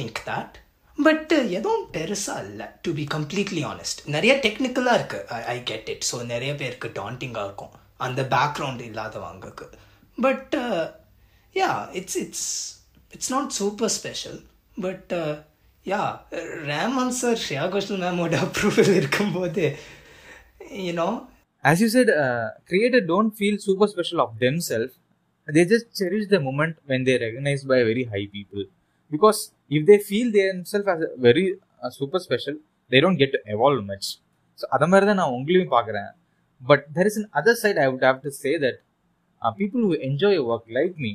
think that but எதுவும் பெருசாக இல்லை to be completely honest நிறைய டெக்னிக்கலாக இருக்குது ஐ கெட் இட் ஸோ நிறைய பேருக்கு டாண்டிங்காக இருக்கும். அந்த பேக்ரவுண்ட் இல்லாதவங்களுக்கு but yeah it's it's it's not super special but yeah Rahman sir Shreya Ghoshal மேமோட approval இருக்கும்போது you know
as you said creator don't feel super special of themself they just cherish the moment when they recognise by very high people because if they feel themself as very super special they don't get evolve much so அதை மாதிரி தான் நான் உங்களையும் பார்க்குறேன் but there is on other side I would have to say that people who enjoy work like me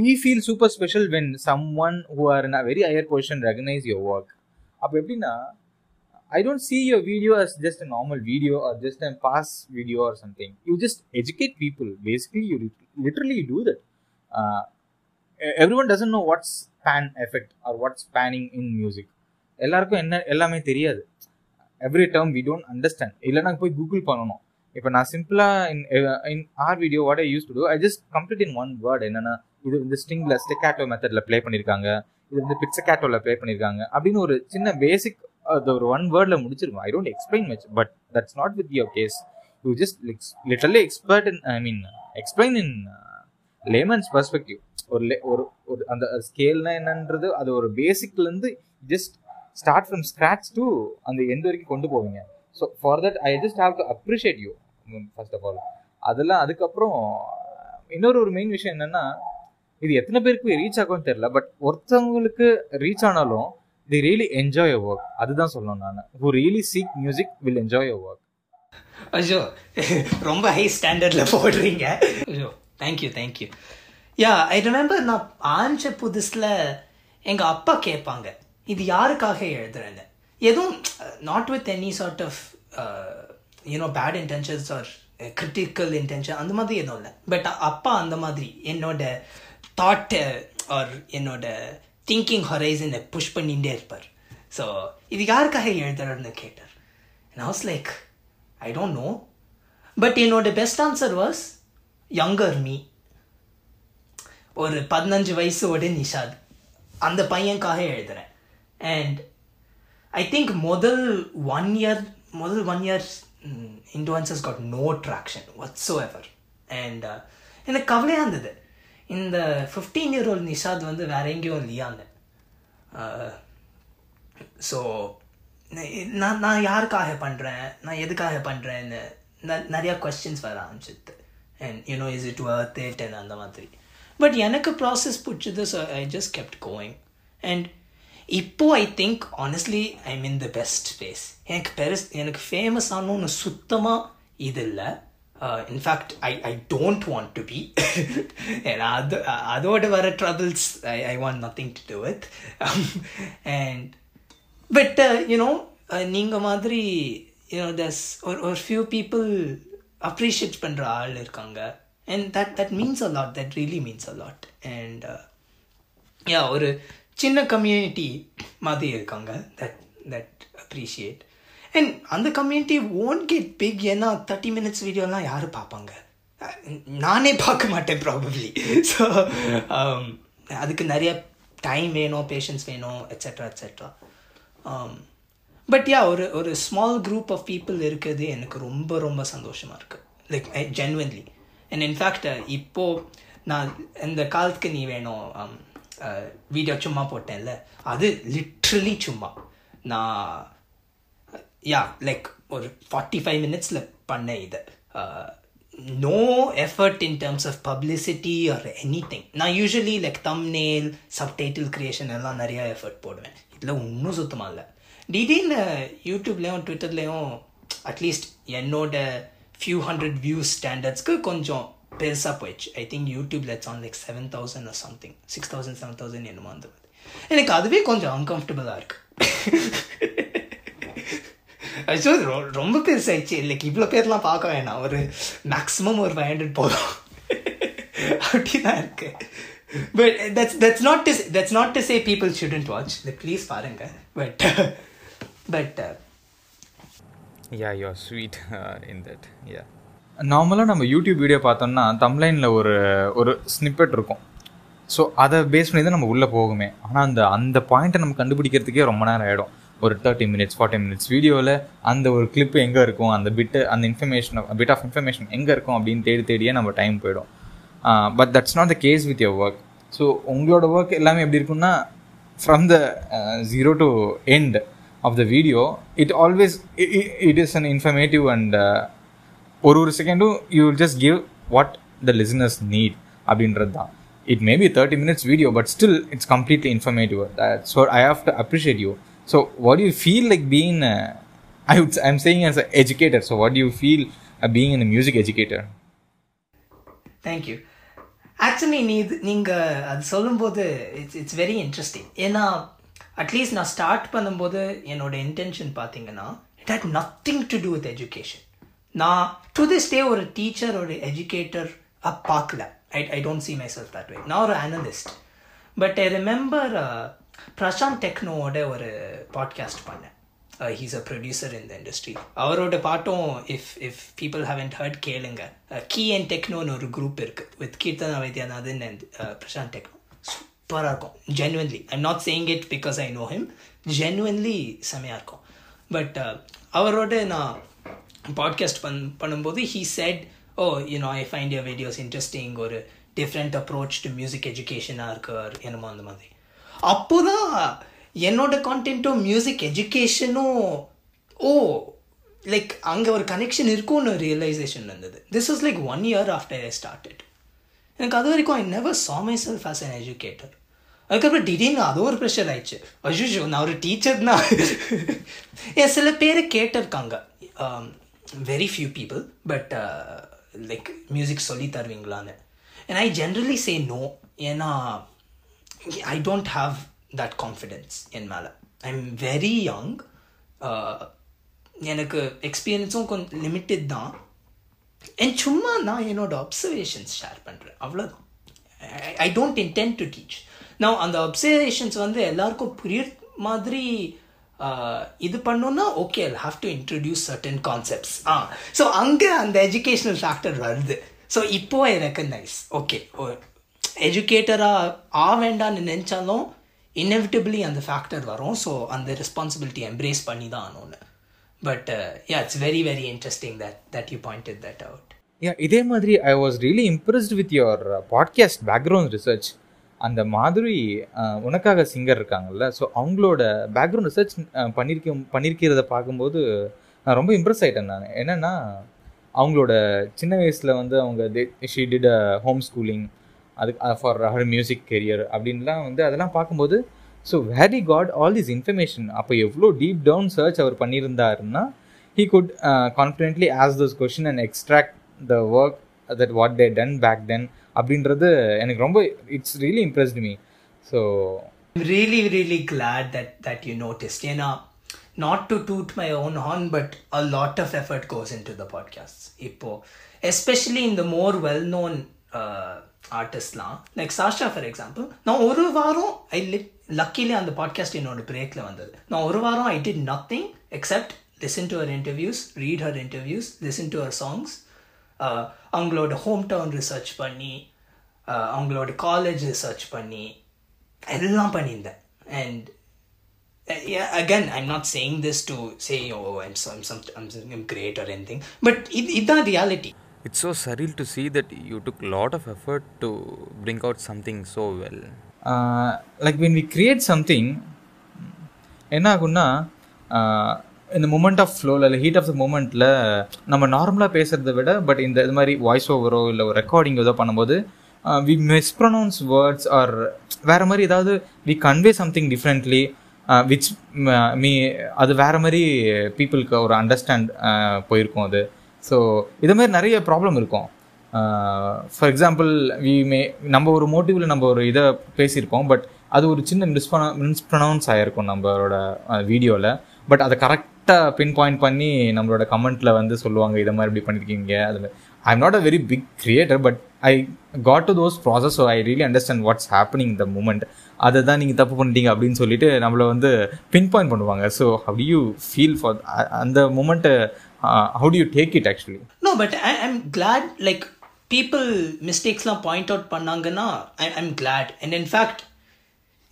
we feel super special when someone who are in a very higher position recognize your work அப்போ எப்படின்னா I don't see your video as just a normal video or just a pass video or something. You just educate people. Basically, you literally do that. Uh, everyone doesn't know what's pan effect or what's panning in music. எல்லாருக்கும் என்ன எல்லாமே தெரியாது every term we don't understand நாங்கள் போய் Google பண்ணணும். இப்போ நான் சிம்பிளாக in in our video what I use to do I just complete in one word என்னென்னா இது இந்த ஸ்டிங்கில் ஸ்டெக்காட்டோ மெத்தடில் ப்ளே பண்ணியிருக்காங்க இது வந்து பிட்ஸக்காட்டோவில் ப்ளே பண்ணியிருக்காங்க அப்படின்னு ஒரு சின்ன பேசிக் அது ஒரு ஒன் வேர்டில் முடிச்சிருக்கும் I don't explain much but that's not with your case you just literally expert in I mean explain in layman's perspective ஒரு ஒரு ஒரு அந்த ஸ்கேல்னா என்னன்றது அது ஒரு பேசிக்லேருந்து just start from scratch to அந்த எந்த வரைக்கும் கொண்டு போவீங்க. So for that I just have to appreciate you first of all அதெல்லாம் அதுக்கப்புறம் இன்னொரு ஒரு மெயின் விஷயம் என்னென்னா இது எத்தனை பேருக்கு ரீச் ஆகும்னு தெரில பட் ஒருத்தவங்களுக்கு ரீச் ஆனாலும் they really enjoy your work அதுதான் சொல்லணும் நான். Who really seek music will enjoy your work
ஐயோ ரொம்ப ஹை ஸ்டாண்டர்டில் போடுறீங்க. ஐயோ thank you thank you yeah I remember நான் ஆரம்பிச்ச புதுசில் எங்கள் அப்பா கேட்பாங்க. இது யாருக்காக எழுதுறேன்னு? எதுவும் not with any sort of you know bad intentions or critical intention அந்த மாதிரி எதுவும் இல்லை. பட் அப்பா அந்த மாதிரி என்னோட தாட்டை ஆர் என்னோட திங்கிங் ஹொரைசனை புஷ் பண்ணிகிட்டே இருப்பார். ஸோ இது யாருக்காக எழுதுறன்னு கேட்டார். And how's like I don't know but என்னோட best answer was younger me ஒரு பதினஞ்சு வயசோட நிஷாத். அந்த பையனுக்காக எழுதுறேன். அண்ட் ஐ திங்க் முதல் ஒன் இயர் முதல் one year influences got no traction whatsoever and எனக்கு கவலையாக இருந்தது. இந்த ஃபிஃப்டீன் இயர் ஓல்ட் நிஷாத் வந்து வேற எங்கேயும் இல்லையாங்க ஸோ uh, நான் நான் யாருக்காக பண்ணுறேன் நான் எதுக்காக பண்ணுறேன்னு நிறையா கொஸ்டின்ஸ் வர ஆரம்பிச்சிது. And you know is it worth it and அந்த மாதிரி. பட் எனக்கு ப்ராசஸ் பிடிச்சது so I just kept going and இப்போ I think honestly I mean the best place எனக்கு பெருஸ் எனக்கு ஃபேமஸ் ஆனோன்னு சுத்தமாக இது இல்லை. In fact I I don't want to be ஏன்னா அது அதோட வர troubles I I want nothing to do with and but you know நீங்கள் மாதிரி யூனோ தஸ் ஒரு ஒரு ஃபியூ பீப்புள் அப்ரிஷியேட் பண்ணுற ஆள் இருக்காங்க. And that that means a lot that really means a lot and yeah ஒரு சின்ன கம்யூனிட்டி மாதிரி இருக்காங்க. தட் தட் அப்ரிஷியேட் அண்ட் அந்த கம்யூனிட்டி ஓன்ட் கெட் பிக் ஏன்னா தேர்ட்டி மினிட்ஸ் வீடியோலாம் யார் பார்ப்பாங்க? நானே பார்க்க மாட்டேன் ப்ராபப்ளி ஸோ அதுக்கு நிறைய டைம் வேணும் பேஷன்ஸ் வேணும் எட்ஸெட்ரா எட்ஸெட்ரா பட் யா ஒரு ஒரு ஸ்மால் குரூப் ஆஃப் பீப்புள் இருக்கிறது எனக்கு ரொம்ப ரொம்ப சந்தோஷமாக இருக்குது லைக் ஜென்வன்லி அண்ட் இன்ஃபேக்ட் இப்போது நான் இந்த காலத்துக்கு நீ வேணும் வீடியோ சும்மா போட்டேன்ல. அது லிட்ரலி சும்மா. நான் யா லைக் ஒரு ஃபார்ட்டி ஃபைவ் மினிட்ஸில் பண்ணேன் இதை. No effort in terms of publicity or anything நான் usually like thumbnail subtitle creation எல்லாம் நிறையா எஃபர்ட் போடுவேன். இதில் ஒன்றும் சுத்தமாக இல்லை. திடீர்னு யூடியூப்லேயும் ட்விட்டர்லேயும் அட்லீஸ்ட் என்னோட ஃபியூ ஹண்ட்ரட் வியூஸ் ஸ்டாண்டர்ட்ஸ்க்கு கொஞ்சம் பெருசாக போயிடுச்சு ஐ திங்க் யூடியூப்ல it's on like seven thousand or something six thousand seven thousand என்னமோ அந்த எனக்கு அதுவே கொஞ்சம் அன்கம்ஃபர்டபுளாக இருக்கு. ஐயோ ரொம்ப பெருசாயிடுச்சு. லைக் இவ்வளோ பேர்லாம் பார்க்க வேணாம். ஒரு மேக்ஸிமம் ஒரு ஃபைவ் ஹண்ட்ரட் போதும். அப்படிதான் இருக்கு. But that's that's not to that's not to say people shouldn't watch please பாருங்க. But but
yeah you're sweet uh, in that. Yeah. நார்மலாக நம்ம யூடியூப் வீடியோ பார்த்தோம்னா தம்லைனில் ஒரு ஒரு ஸ்னிப்பெட் இருக்கும். ஸோ அதை பேஸ் பண்ணி தான் நம்ம உள்ளே போகுமே. ஆனால் அந்த அந்த பாயிண்ட்டை நம்ம கண்டுபிடிக்கிறதுக்கே ரொம்ப நேரம் ஆகிடும் ஒரு தேர்ட்டி மினிட்ஸ் ஃபார்ட்டி மினிட்ஸ் வீடியோவில் அந்த ஒரு கிளிப்பு எங்கே இருக்கும் அந்த பிட்டு அந்த இன்ஃபர்மேஷன் பிட் ஆஃப் இன்ஃபர்மேஷன் எங்கே இருக்கும் அப்படின்னு தேடி தேடியே நம்ம டைம் போயிடும். But that's not the case with your work so உங்களோட ஒர்க் எல்லாமே எப்படி இருக்கும்னா from the zero to end of the video it always it is an informative and ஒரு ஒரு செகண்டும் you will just give what the listeners need அப்படின்றது தான். It may be thirty minutes video but still it's completely informative so I have to appreciate you so what you feel like being I would I am saying as educator so what you feel being in music educator
thank you actually நீ இது நீங்கள் அது சொல்லும்போது it's it's very interesting ஏன்னா at least நான் start பண்ணும்போது என்னோட intention பார்த்தீங்கன்னா it had nothing to do with education நான் டு திஸ் டே ஒரு டீச்சர் ஒரு எஜுகேட்டர் பார்க்கல. I I don't see myself that way நான் ஒரு analyst but I remember Prashant டெக்னோவோட ஒரு பாட்காஸ்ட் பண்ணேன். He's a producer in the industry அவரோட பாட்டும் if if people haven't heard கேளுங்க. கீ அண்ட் டெக்னோன்னு ஒரு குரூப் இருக்குது with Keerthana Vaidyanathan and Prashant Techno சூப்பராக இருக்கும். Genuinely I'm not saying it because I know him genuinely செமையாக இருக்கும். பட் அவரோட நான் பாட்காஸ்ட் பண் பண்ணும்போது he said oh you know I find your videos interesting ஒரு டிஃப்ரெண்ட் அப்ரோச் டு மியூசிக் எஜுகேஷனாக இருக்கு என்னமோ அந்த மாதிரி. அப்போ தான் என்னோட கான்டென்ட்டும் மியூசிக் எஜுகேஷனும் ஓ லைக் அங்கே ஒரு கனெக்ஷன் இருக்கும்னு ரியலைசேஷன் இருந்தது this is like one year after I started எனக்கு அது வரைக்கும் I never saw myself as an educator அதுக்கப்புறம் திடீர்னு அது ஒரு ப்ரெஷர் ஆயிடுச்சு. அஜுஷோ நான் ஒரு டீச்சர் தான் ஏன் சில பேர் கேட்டிருக்காங்க. Very few people but like music சொல்லி தருவீங்களான்னு. And I generally say no ஏன்னா I don't have that confidence என் மேலே. ஐ எம் வெரி யங் எனக்கு எக்ஸ்பீரியன்ஸும் கொஞ்சம் லிமிட்டட் தான். என் சும்மா நான் என்னோட அப்சர்வேஷன்ஸ் ஷேர் பண்ணுறேன் அவ்வளோதான் I don't intend to teach நான் அந்த அப்சர்வேஷன்ஸ் வந்து எல்லாருக்கும் புரிய மாதிரி இது பண்ணோன்னா okay I have to introduce certain concepts ah. So அங்கே அந்த எஜுகேஷ்னல் ஃபேக்டர் வருது. ஸோ இப்போ ஐ ரெக்கக்னைஸ் ஓகே எஜுகேட்டராக ஆ வேண்டான்னு நினச்சாலும் இன்னெவிட்டபிளி அந்த ஃபேக்டர் வரும். ஸோ அந்த ரெஸ்பான்சிபிலிட்டி எம்ப்ரேஸ் பண்ணி தான் ஆனோன்னு but yeah it's very very interesting that that you pointed that out
yeah இதே மாதிரி I was really impressed with your podcast background research அந்த மாதிரி உனக்காக சிங்கர் இருக்காங்கல்ல ஸோ அவங்களோட பேக்ரவுண்ட் ரிசர்ச் பண்ணியிருக்க பண்ணியிருக்கிறத பார்க்கும்போது நான் ரொம்ப இம்ப்ரெஸ் ஆகிட்டேன் நான். என்னென்னா அவங்களோட சின்ன வயசில் வந்து அவங்க she did a home schooling அதுக்கு ஃபார் ஹர் மியூசிக் கெரியர் அப்படின்லாம் வந்து அதெல்லாம் பார்க்கும்போது so very got all this information அப்போ எவ்வளோ டீப் டவுன் சர்ச் அவர் பண்ணியிருந்தாருன்னா he good confidently as those question and extract the work that what they done back then அப்படின்றது எனக்கு ரொம்ப it's really impressed me so
really really glad that that you noticed ஏன்னா not to toot my own horn but a lot of effort goes into the podcast இப்போ especially இந்த more well known ஆர்டிஸ்ட்லாம் like Sasha for example நான் ஒரு வாரம் ஐ lid லக்கிலே அந்த podcast என்னோட பிரேக்கில் வந்தது. நான் ஒரு வாரம் I did nothing except listen to her interviews read her interviews listen to her songs அவங்களோட ஹோம் டவுன் ரிசர்ச் பண்ணி அவங்களோட காலேஜ் ரிசர்ச் பண்ணி எல்லாம் பண்ணியிருந்தேன் and again i'm not saying this to say oh i'm so i'm some i'm, I'm great or anything but it, it's reality
it's so surreal to see that you took a lot of effort to bring out something so well uh, like when we create something என்ன ஆகும்னா இந்த moment of ஃப்ளோவில் இல்லை heat of the மூமெண்ட்டில் நம்ம நார்மலாக பேசுகிறத விட but இந்த இது மாதிரி வாய்ஸ் ஓவரோ இல்லை ஒரு ரெக்கார்டிங் ஏதோ பண்ணும்போது வி மிஸ்ப்ரொனவுன்ஸ் வேர்ட்ஸ் ஆர் வேறு மாதிரி ஏதாவது we convey something differently which me அது வேறு மாதிரி பீப்புளுக்கு ஒரு அண்டர்ஸ்டாண்ட் போயிருக்கும் அது. ஸோ இதே மாதிரி நிறைய ப்ராப்ளம் இருக்கும். ஃபார் எக்ஸாம்பிள் வி மே நம்ம ஒரு மோட்டிவில் நம்ம ஒரு இதை பேசியிருப்போம் பட் அது ஒரு சின்ன மிஸ்ப்ரொன மிஸ்ப்ரொனவுன்ஸ் ஆகிருக்கும் நம்மளோட வீடியோவில் பட் அதை கரெக்ட் கரெக்டாக பின் பாயிண்ட் பண்ணி நம்மளோட கமெண்ட்டில் வந்து சொல்லுவாங்க இதை மாதிரி இப்படி பண்ணியிருக்கீங்க அதில் I am not a very big creator but I got to those process so I really understand what's happening the moment அதை தான் நீங்கள் தப்பு பண்ணிட்டீங்க அப்படின்னு சொல்லிட்டு நம்மளை வந்து பின் பாயிண்ட் பண்ணுவாங்க so how you feel for அந்த moment how do you take it
actually no but I I'm glad like people மிஸ்டேக்ஸ்லாம் point out பண்ணாங்கன்னா I I'm glad and in fact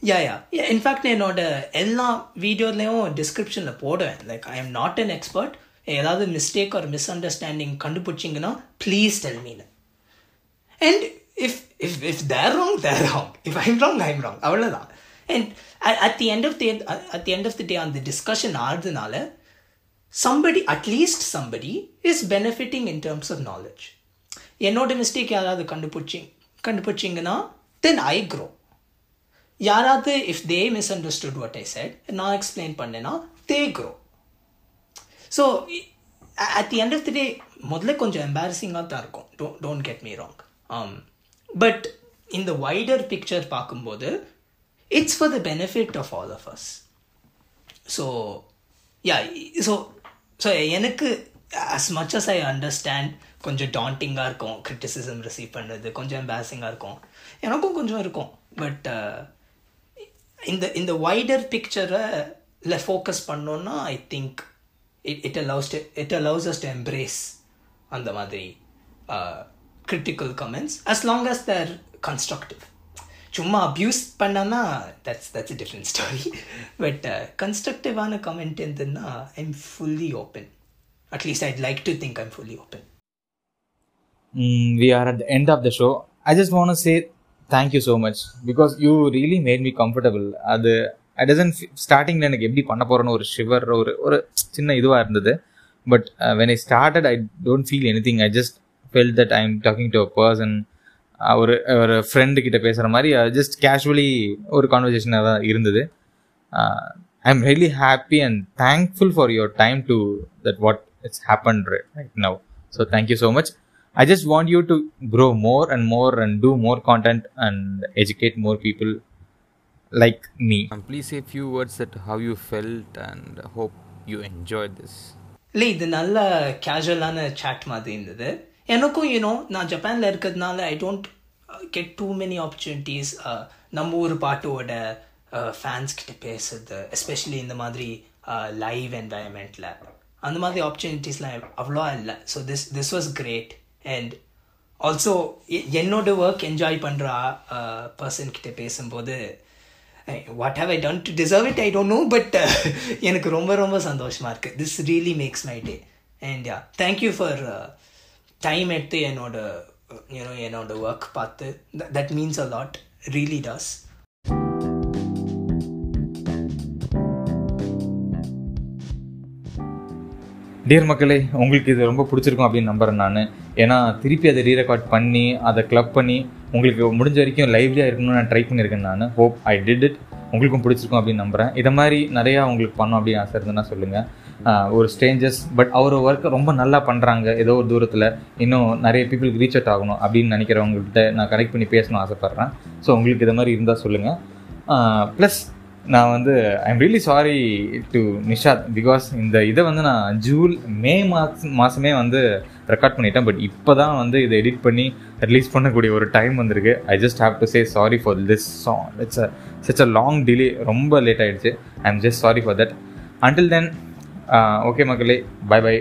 yeah yeah in fact என்னோட எல்லா வீடியோலையும் டிஸ்கிரிப்ஷனில் போடுவேன். Like I am not an expert ஏதாவது mistake ஒரு misunderstanding கண்டுபிடிச்சிங்கன்னா please tell me and if if if they're wrong they're wrong if I'm wrong I'm wrong அவ்வளோதான் and at the end of the at the end of the day அந்த discussion ஆடுறதுனால somebody at least somebody is benefiting in terms of knowledge என்னோட mistake யாராவது கண்டுபிடிச்சி கண்டுபிடிச்சிங்கன்னா then I grow யாராவது if they misunderstood what I said நான் explain பண்ணேன்னா they grow so at the end of the day முதல்ல கொஞ்சம் எம்பாரசிங்காக தான் இருக்கும். Do don't get me wrong but இந்த வைடர் பிக்சர் பார்க்கும்போது it's for the benefit of all of us so yeah so so எனக்கு as much as I understand கொஞ்சம் டாண்டிங்காக இருக்கும். கிரிட்டிசிசம் ரிசீவ் பண்ணுறது கொஞ்சம் எம்பாரசிங்காக இருக்கும். எனக்கும் கொஞ்சம் இருக்கும். பட் இந்த இந்த வைடர் பிக்சரை இல்லை ஃபோக்கஸ் பண்ணோன்னா I think it it allows it allows us to embrace அந்த மாதிரி critical comments as long as they're constructive சும்மா அப்யூஸ் பண்ணான்னா that's that's different story but கன்ஸ்ட்ரக்டிவான comment இருந்ததுன்னா I am fully open at least I'd like to think I'm fully open
we are at the end of the show. I just want to thank you so much because you really made me comfortable அது I doesn't ஸ்டார்டிங்கில் எனக்கு எப்படி பண்ண போகிறேன்னு ஒரு shiver ஒரு ஒரு சின்ன இதுவாக இருந்தது. But when I started I don't feel anything I just felt that I am talking to a person ஒரு ஒரு ஃப்ரெண்டு கிட்ட பேசுகிற மாதிரி ஜஸ்ட் கேஷுவலி ஒரு கான்வர்சேஷனாக தான் இருந்தது. I am really happy and thankful for your time to that what it's happen right now so thank you so much I just want you to grow more and more and do more content and educate more people like me.
And please say a few words that how you felt and hope you enjoyed this.
இல்லை இது நல்ல கேஷுவலான chat மாதிரி இருந்தது எனக்கும் you know நான் ஜப்பானில் இருக்கிறதுனால I don't get too many opportunities நம்ம ஊர் பாட்டோட ஃபேன்ஸ் கிட்ட பேசுறது எஸ்பெஷலி இந்த மாதிரி லைவ் என்வாயன்மெண்ட்டில் அந்த மாதிரி ஆப்பர்ச்சுனிட்டிஸ்லாம் அவ்வளோ இல்லை so this this was great and also என்னோட ஒர்க் என்ஜாய் பண்ணுற பர்சன் கிட்ட பேசும்போது what how I done to deserve it I don't know but எனக்கு ரொம்ப ரொம்ப சந்தோஷமாக இருக்குது this really makes my day and yeah thank you for time எடுத்து என்னோட யூனோ என்னோட ஒர்க் பார்த்து that means a lot really does
dear மக்களே உங்களுக்கு இது ரொம்ப பிடிச்சிருக்கும் அப்படின்னு நம்புறேன் நான். ஏன்னா திருப்பி அதை ரீரெக்கார்ட் பண்ணி அதை கிளப் பண்ணி உங்களுக்கு முடிஞ்ச வரைக்கும் லைவ்லியாக இருக்கணும்னு நான் ட்ரை பண்ணியிருக்கேன் நான். ஹோப் ஐ டிட் இட் உங்களுக்கும் பிடிச்சிருக்கும் அப்படின்னு நம்புகிறேன் இதை மாதிரி நிறையா உங்களுக்கு பண்ணோம் அப்படின்னு ஆசை இருந்ததுன்னா சொல்லுங்கள் ஒரு ஸ்ட்ரேஞ்சர்ஸ் பட் அவர் ஒர்க்கை ரொம்ப நல்லா பண்ணுறாங்க ஏதோ ஒரு தூரத்தில் இன்னும் நிறைய பீப்புளுக்கு ரீச் அவுட் ஆகணும் அப்படின்னு நினைக்கிறவங்கள்ட்ட நான் கனெக்ட் பண்ணி பேசணும் ஆசைப்பட்றேன். ஸோ உங்களுக்கு இது மாதிரி இருந்தால் சொல்லுங்கள் ப்ளஸ் நான் வந்து I am really sorry to Nishath because இந்த இதை வந்து நான் ஜூல் மே மாதம் மாதமே வந்து ரெக்கார்ட் பண்ணிட்டேன். பட் இப்போ தான் வந்து இதை எடிட் பண்ணி ரிலீஸ் பண்ணக்கூடிய ஒரு டைம் வந்திருக்கு. I just have to say sorry for this song it's a such a long delay ரொம்ப லேட் ஆகிடுச்சு I am just sorry for that until then okay மக்களே பை பை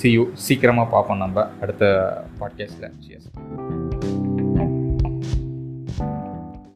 சி யூ சீக்கிரமாக பார்ப்போம் நம்ம அடுத்த பாட்காஸ்ட்டில் சியர்ஸ்